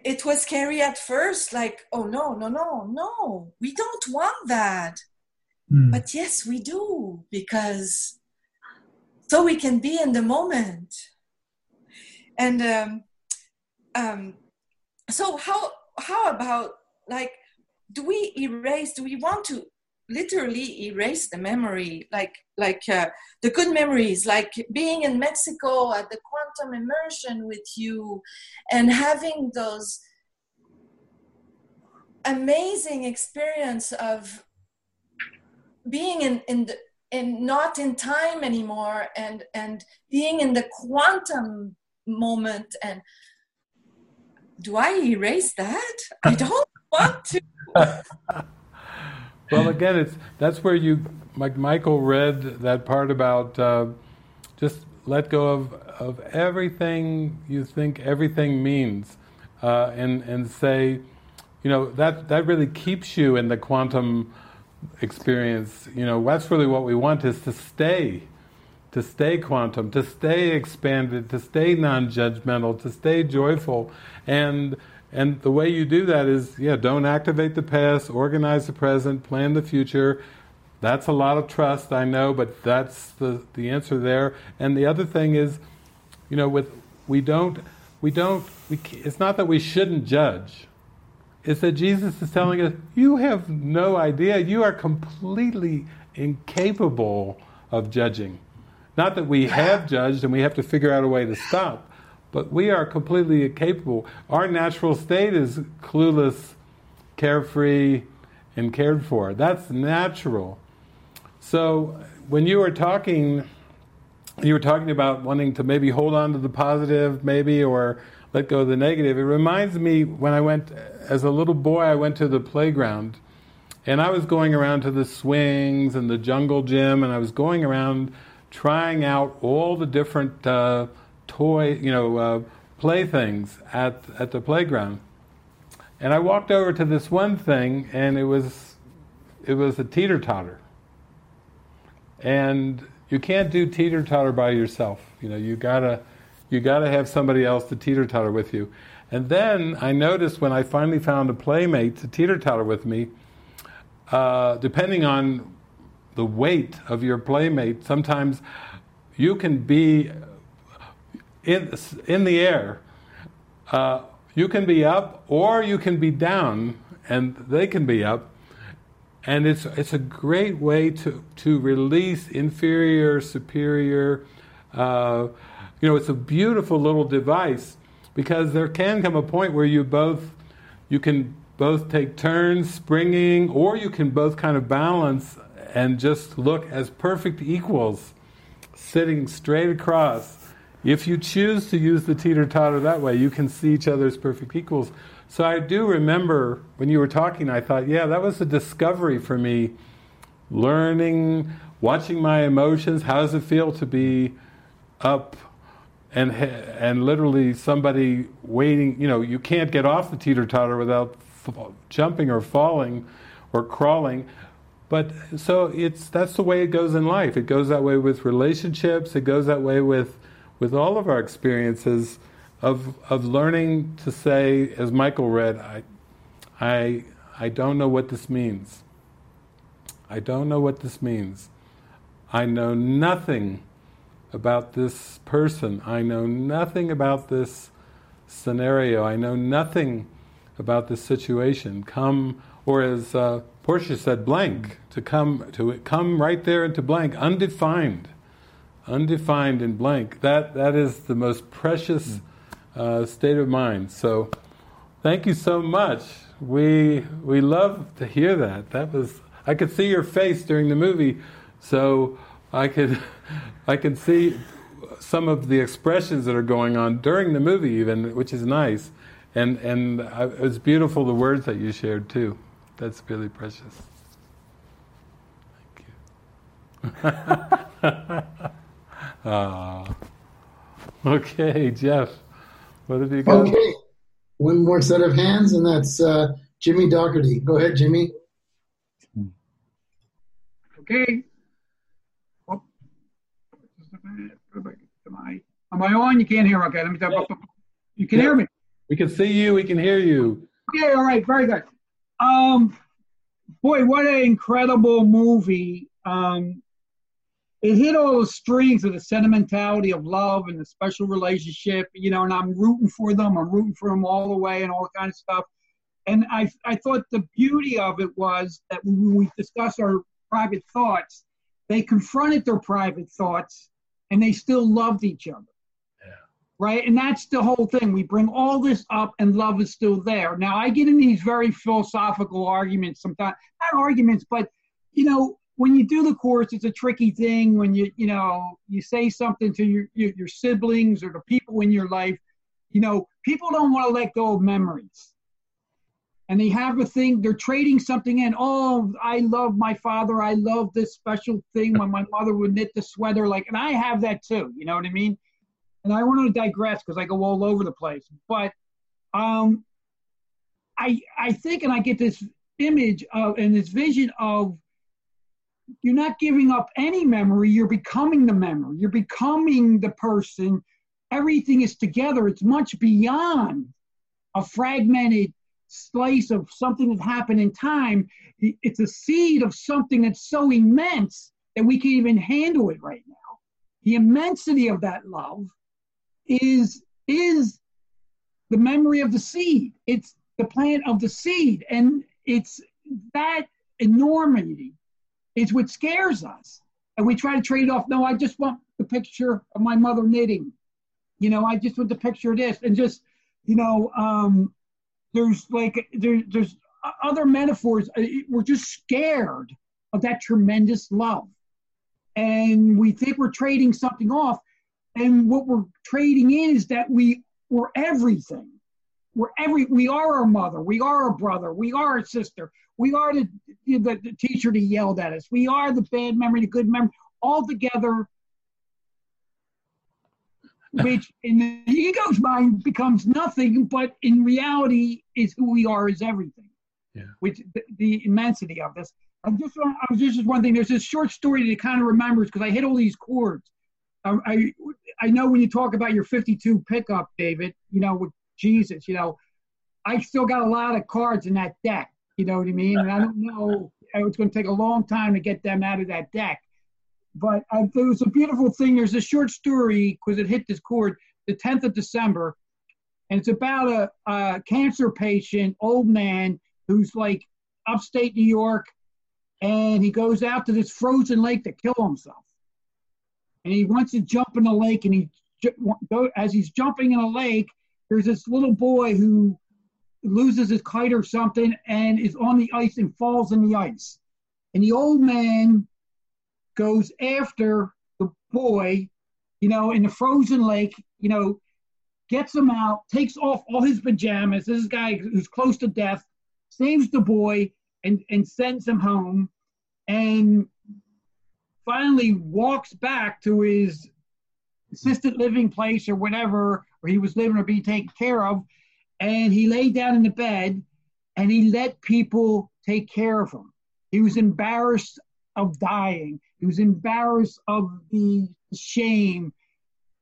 S7: it was scary at first like oh no no no no we don't want that mm. but yes we do because so we can be in the moment and um, um, so how how about like do we erase do we want to literally erase the memory like like uh, the good memories like being in mexico at the quantum immersion with you and having those amazing experience of being in in the in not in time anymore and and being in the quantum moment and do i erase that? I don't want to <laughs>
S1: well, again, it's that's where you, like Michael read that part about uh, just let go of of everything you think everything means, uh, and and say, you know, that that really keeps you in the quantum experience. You know, that's really what we want is to stay, to stay quantum, to stay expanded, to stay non-judgmental, to stay joyful, and and the way you do that is, yeah, don't activate the past, organize the present, plan the future. That's a lot of trust, I know, but that's the, the answer there. And the other thing is, you know, with we don't, we don't, we, it's not that we shouldn't judge. It's that Jesus is telling us, you have no idea. You are completely incapable of judging. Not that we have judged and we have to figure out a way to stop, but we are completely capable. Our natural state is clueless, carefree, and cared for. That's natural. So when you were talking, you were talking about wanting to maybe hold on to the positive, maybe, or let go of the negative. It reminds me when I went, as a little boy, I went to the playground and I was going around to the swings and the jungle gym, and I was going around trying out all the different uh, toy, you know, uh, playthings at at the playground. And I walked over to this one thing, and it was it was a teeter totter. And you can't do teeter totter by yourself. You know, you gotta you gotta have somebody else to teeter totter with you. And then I noticed when I finally found a playmate to teeter totter with me, uh, depending on the weight of your playmate, sometimes you can be in in the air. Uh, you can be up or you can be down, and they can be up. And it's it's a great way to to release inferior, superior. Uh, you know, it's a beautiful little device because there can come a point where you both you can both take turns springing, or you can both kind of balance and just look as perfect equals, sitting straight across. If you choose to use the teeter totter that way, you can see each other as perfect equals. So I do remember when you were talking, I thought, yeah, that was a discovery for me. Learning, watching my emotions. How does it feel to be up and and literally somebody waiting? You know, you can't get off the teeter totter without f- jumping or falling or crawling. But so it's that's the way it goes in life. It goes that way with relationships. It goes that way with with all of our experiences of of learning to say, as Michael read, I I I don't know what this means. I don't know what this means. I know nothing about this person. I know nothing about this scenario. I know nothing about this situation. Come, or as uh, Portia said, blank to come to come right there into blank, undefined, undefined and blank. That that is the most precious uh, state of mind. So, thank you so much. We we love to hear that. That was I could see your face during the movie, so I could <laughs> I could see some of the expressions that are going on during the movie, even, which is nice. And and it was beautiful the words that you shared too. That's really precious. Thank you. <laughs> uh, okay, Jeff. What have you got?
S4: Okay. One more set of hands, and that's uh, Jimmy Doherty. Go ahead, Jimmy.
S8: Okay. Oh. Am I, am I on? You can't hear. Okay, let me talk. You can hear me.
S1: We can see you. We can hear you.
S8: Okay, all right, very good. Um, boy, what an incredible movie. Um, it hit all the strings of the sentimentality of love and the special relationship, you know, and I'm rooting for them. I'm rooting for them all the way and all that kind of stuff. And I, I thought the beauty of it was that when we discuss our private thoughts, they confronted their private thoughts and they still loved each other Yeah. right? And that's the whole thing. We bring all this up, and love is still there. Now, I get in these very philosophical arguments sometimes, not arguments, but you know, when you do the course, it's a tricky thing. When you, you know, you say something to your your, your siblings or the people in your life, you know, people don't want to let go of memories. And they have a thing, they're trading something in. Oh, I love my father. I love this special thing when my mother would knit the sweater. Like, and I have that too. You know what I mean? and I want to digress because I go all over the place. But um, I I think, and I get this image of and this vision of you're not giving up any memory. You're becoming the memory. You're becoming the person. Everything is together. It's much beyond a fragmented slice of something that happened in time. It's a seed of something that's so immense that we can't even handle it right now. The immensity of that love is is the memory of the seed. It's the plant of the seed, and it's that enormity is what scares us. And we try to trade off. No, I just want the picture of my mother knitting. You know, I just want the picture of this and just, you know, um, there's like there, there's other metaphors. Uh, we're just scared of that tremendous love, and we think we're trading something off, and what we're trading in is that we we're everything. We're every we are our mother, we are our brother, we are our sister, we are the, the, the teacher that yelled at us, we are the bad memory, the good memory, all together which in the ego's mind becomes nothing, but in reality is who we are is everything.
S1: Yeah.
S8: Which the, the immensity of this. I just I was just one thing. There's this short story that kind of remembers because I hit all these chords. I, I I know when you talk about your 52 pickup, David, you know with Jesus, you know, I still got a lot of cards in that deck. You know what I mean? And I don't know. It's going to take a long time to get them out of that deck. But uh, there was a beautiful thing. There's a short story because it hit this chord, the 10th of December, and it's about a, a cancer patient, old man who's like upstate New York, and he goes out to this frozen lake to kill himself. And he wants to jump in the lake, and he as he's jumping in a lake, there's this little boy who loses his kite or something and is on the ice and falls in the ice. And the old man goes after the boy, you know, in the frozen lake, you know, gets him out, takes off all his pajamas. This guy who's close to death saves the boy and, and sends him home and finally walks back to his assisted living place or whatever where he was living or being taken care of. And he lay down in the bed and he let people take care of him. He was embarrassed of dying. He was embarrassed of the shame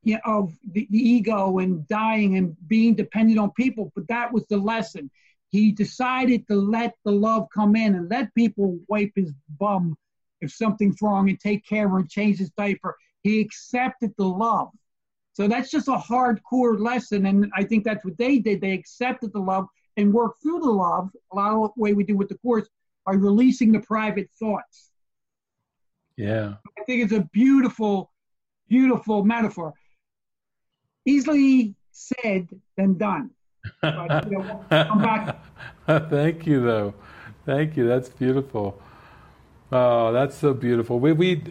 S8: you know, of the, the ego and dying and being dependent on people. But that was the lesson. He decided to let the love come in and let people wipe his bum if something's wrong and take care of and change his diaper. He accepted the love. So that's just a hardcore lesson. And I think that's what they did. They accepted the love and worked through the love, a lot of the way we do with the course, by releasing the private thoughts.
S1: Yeah.
S8: I think it's a beautiful, beautiful metaphor. Easily said than done. <laughs> But, you know,
S1: Thank you, though. Thank you. That's beautiful. Oh, that's so beautiful. We we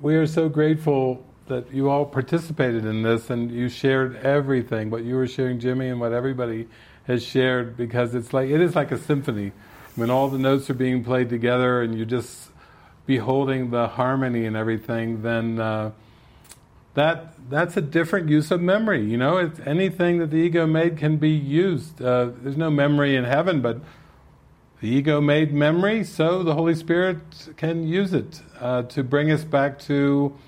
S1: we are so grateful that you all participated in this and you shared everything. What you were sharing, Jimmy, and what everybody has shared, because it's like it is like a symphony when all the notes are being played together and you just beholding the harmony and everything, then uh, that that's a different use of memory. You know, it's anything that the ego made can be used. Uh, there's no memory in heaven, but the ego made memory, so the Holy Spirit can use it uh, to bring us back to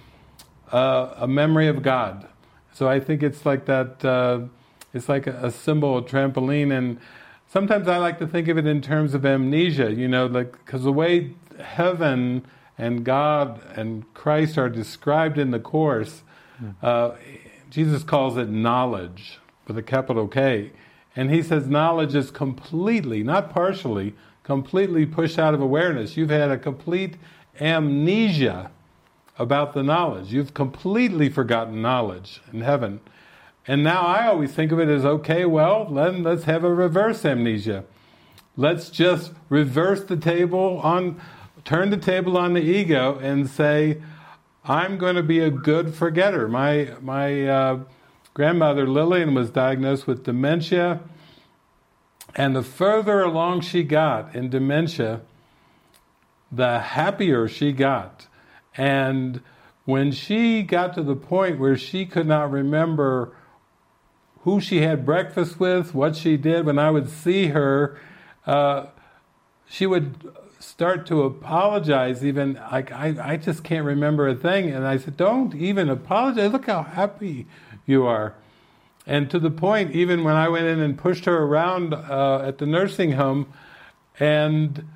S1: uh, a memory of God. So I think it's like that. Uh, it's like a, a symbol, a trampoline, and sometimes I like to think of it in terms of amnesia. You know, like because the way heaven and God and Christ are described in the Course, uh, Jesus calls it knowledge with a capital K. And he says knowledge is completely, not partially, completely pushed out of awareness. You've had a complete amnesia about the knowledge. You've completely forgotten knowledge in heaven. And now I always think of it as okay, well, then let's have a reverse amnesia. Let's just reverse the table on turn the table on the ego and say, I'm going to be a good forgetter. My, my uh, grandmother Lillian was diagnosed with dementia, and the further along she got in dementia, the happier she got. And when she got to the point where she could not remember who she had breakfast with, what she did, when I would see her, uh, she would start to apologize even like I, I just can't remember a thing. And i said don't even apologize. Look how happy you are. And to the point even when i went in and pushed her around uh, at the nursing home and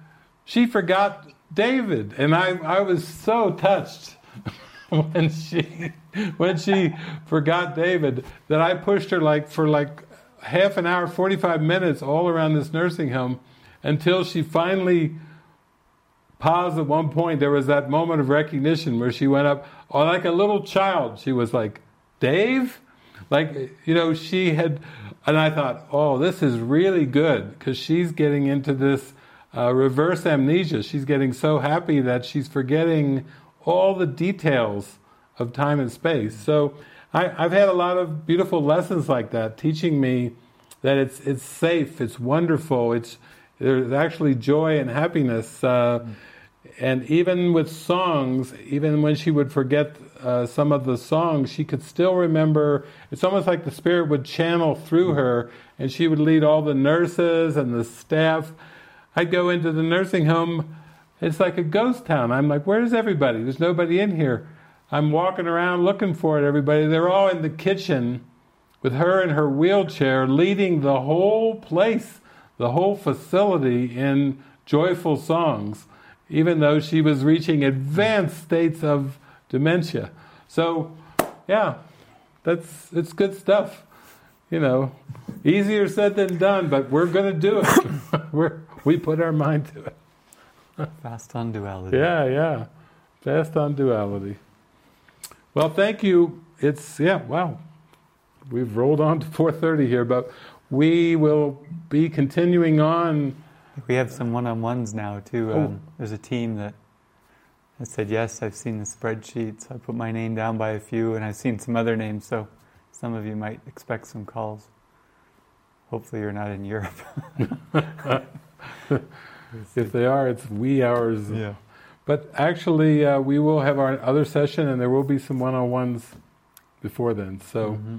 S1: she forgot david and i, I was so touched <laughs> when she when she forgot david that i pushed her like for like half an hour 45 minutes all around this nursing home until she finally paused at one point. There was that moment of recognition where she went up, or like a little child. She was like, Dave? Like, you know, she had, and I thought, oh, this is really good because she's getting into this uh, reverse amnesia. She's getting so happy that she's forgetting all the details of time and space. So I, have had a lot of beautiful lessons like that, teaching me that it's it's safe, it's wonderful, it's there's actually joy and happiness. Uh, and even with songs, even when she would forget uh, some of the songs, she could still remember. It's almost like the spirit would channel through her, and she would lead all the nurses and the staff. I'd go into the nursing home. It's like a ghost town. I'm like, where's everybody? There's nobody in here. I'm walking around looking for it. Everybody, they're all in the kitchen with her in her wheelchair, leading the whole place, the whole facility in joyful songs even though she was reaching advanced states of dementia. So, yeah, that's it's good stuff. You know, easier said than done, but we're going to do it. <laughs> we're, we put our mind to
S3: it. Fast on duality.
S1: Yeah, yeah. Fast on duality. Well, thank you. It's yeah, wow. We've rolled on to 4:30 here, but we will be continuing on
S3: we have some one-on-ones now too. Oh. Um, there's a team that has said yes. I've seen the spreadsheets. I put my name down by a few, and I've seen some other names. So some of you might expect some calls. Hopefully, you're not in Europe. <laughs> <laughs> <laughs>
S1: if they are, it's wee hours.
S3: Yeah.
S1: But actually, uh, we will have our other session, and there will be some one-on-ones before then. So, mm-hmm.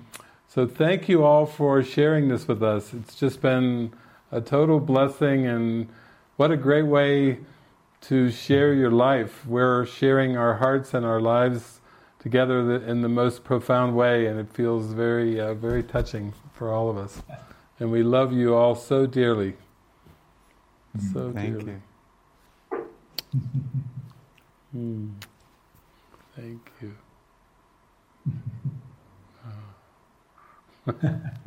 S1: so thank you all for sharing this with us. It's just been a total blessing and what a great way to share your life. We're sharing our hearts and our lives together in the most profound way, and it feels very, uh, very touching for all of us. And we love you all so dearly. So
S3: Thank
S1: dearly.
S3: you.
S1: mm. Thank you. <laughs>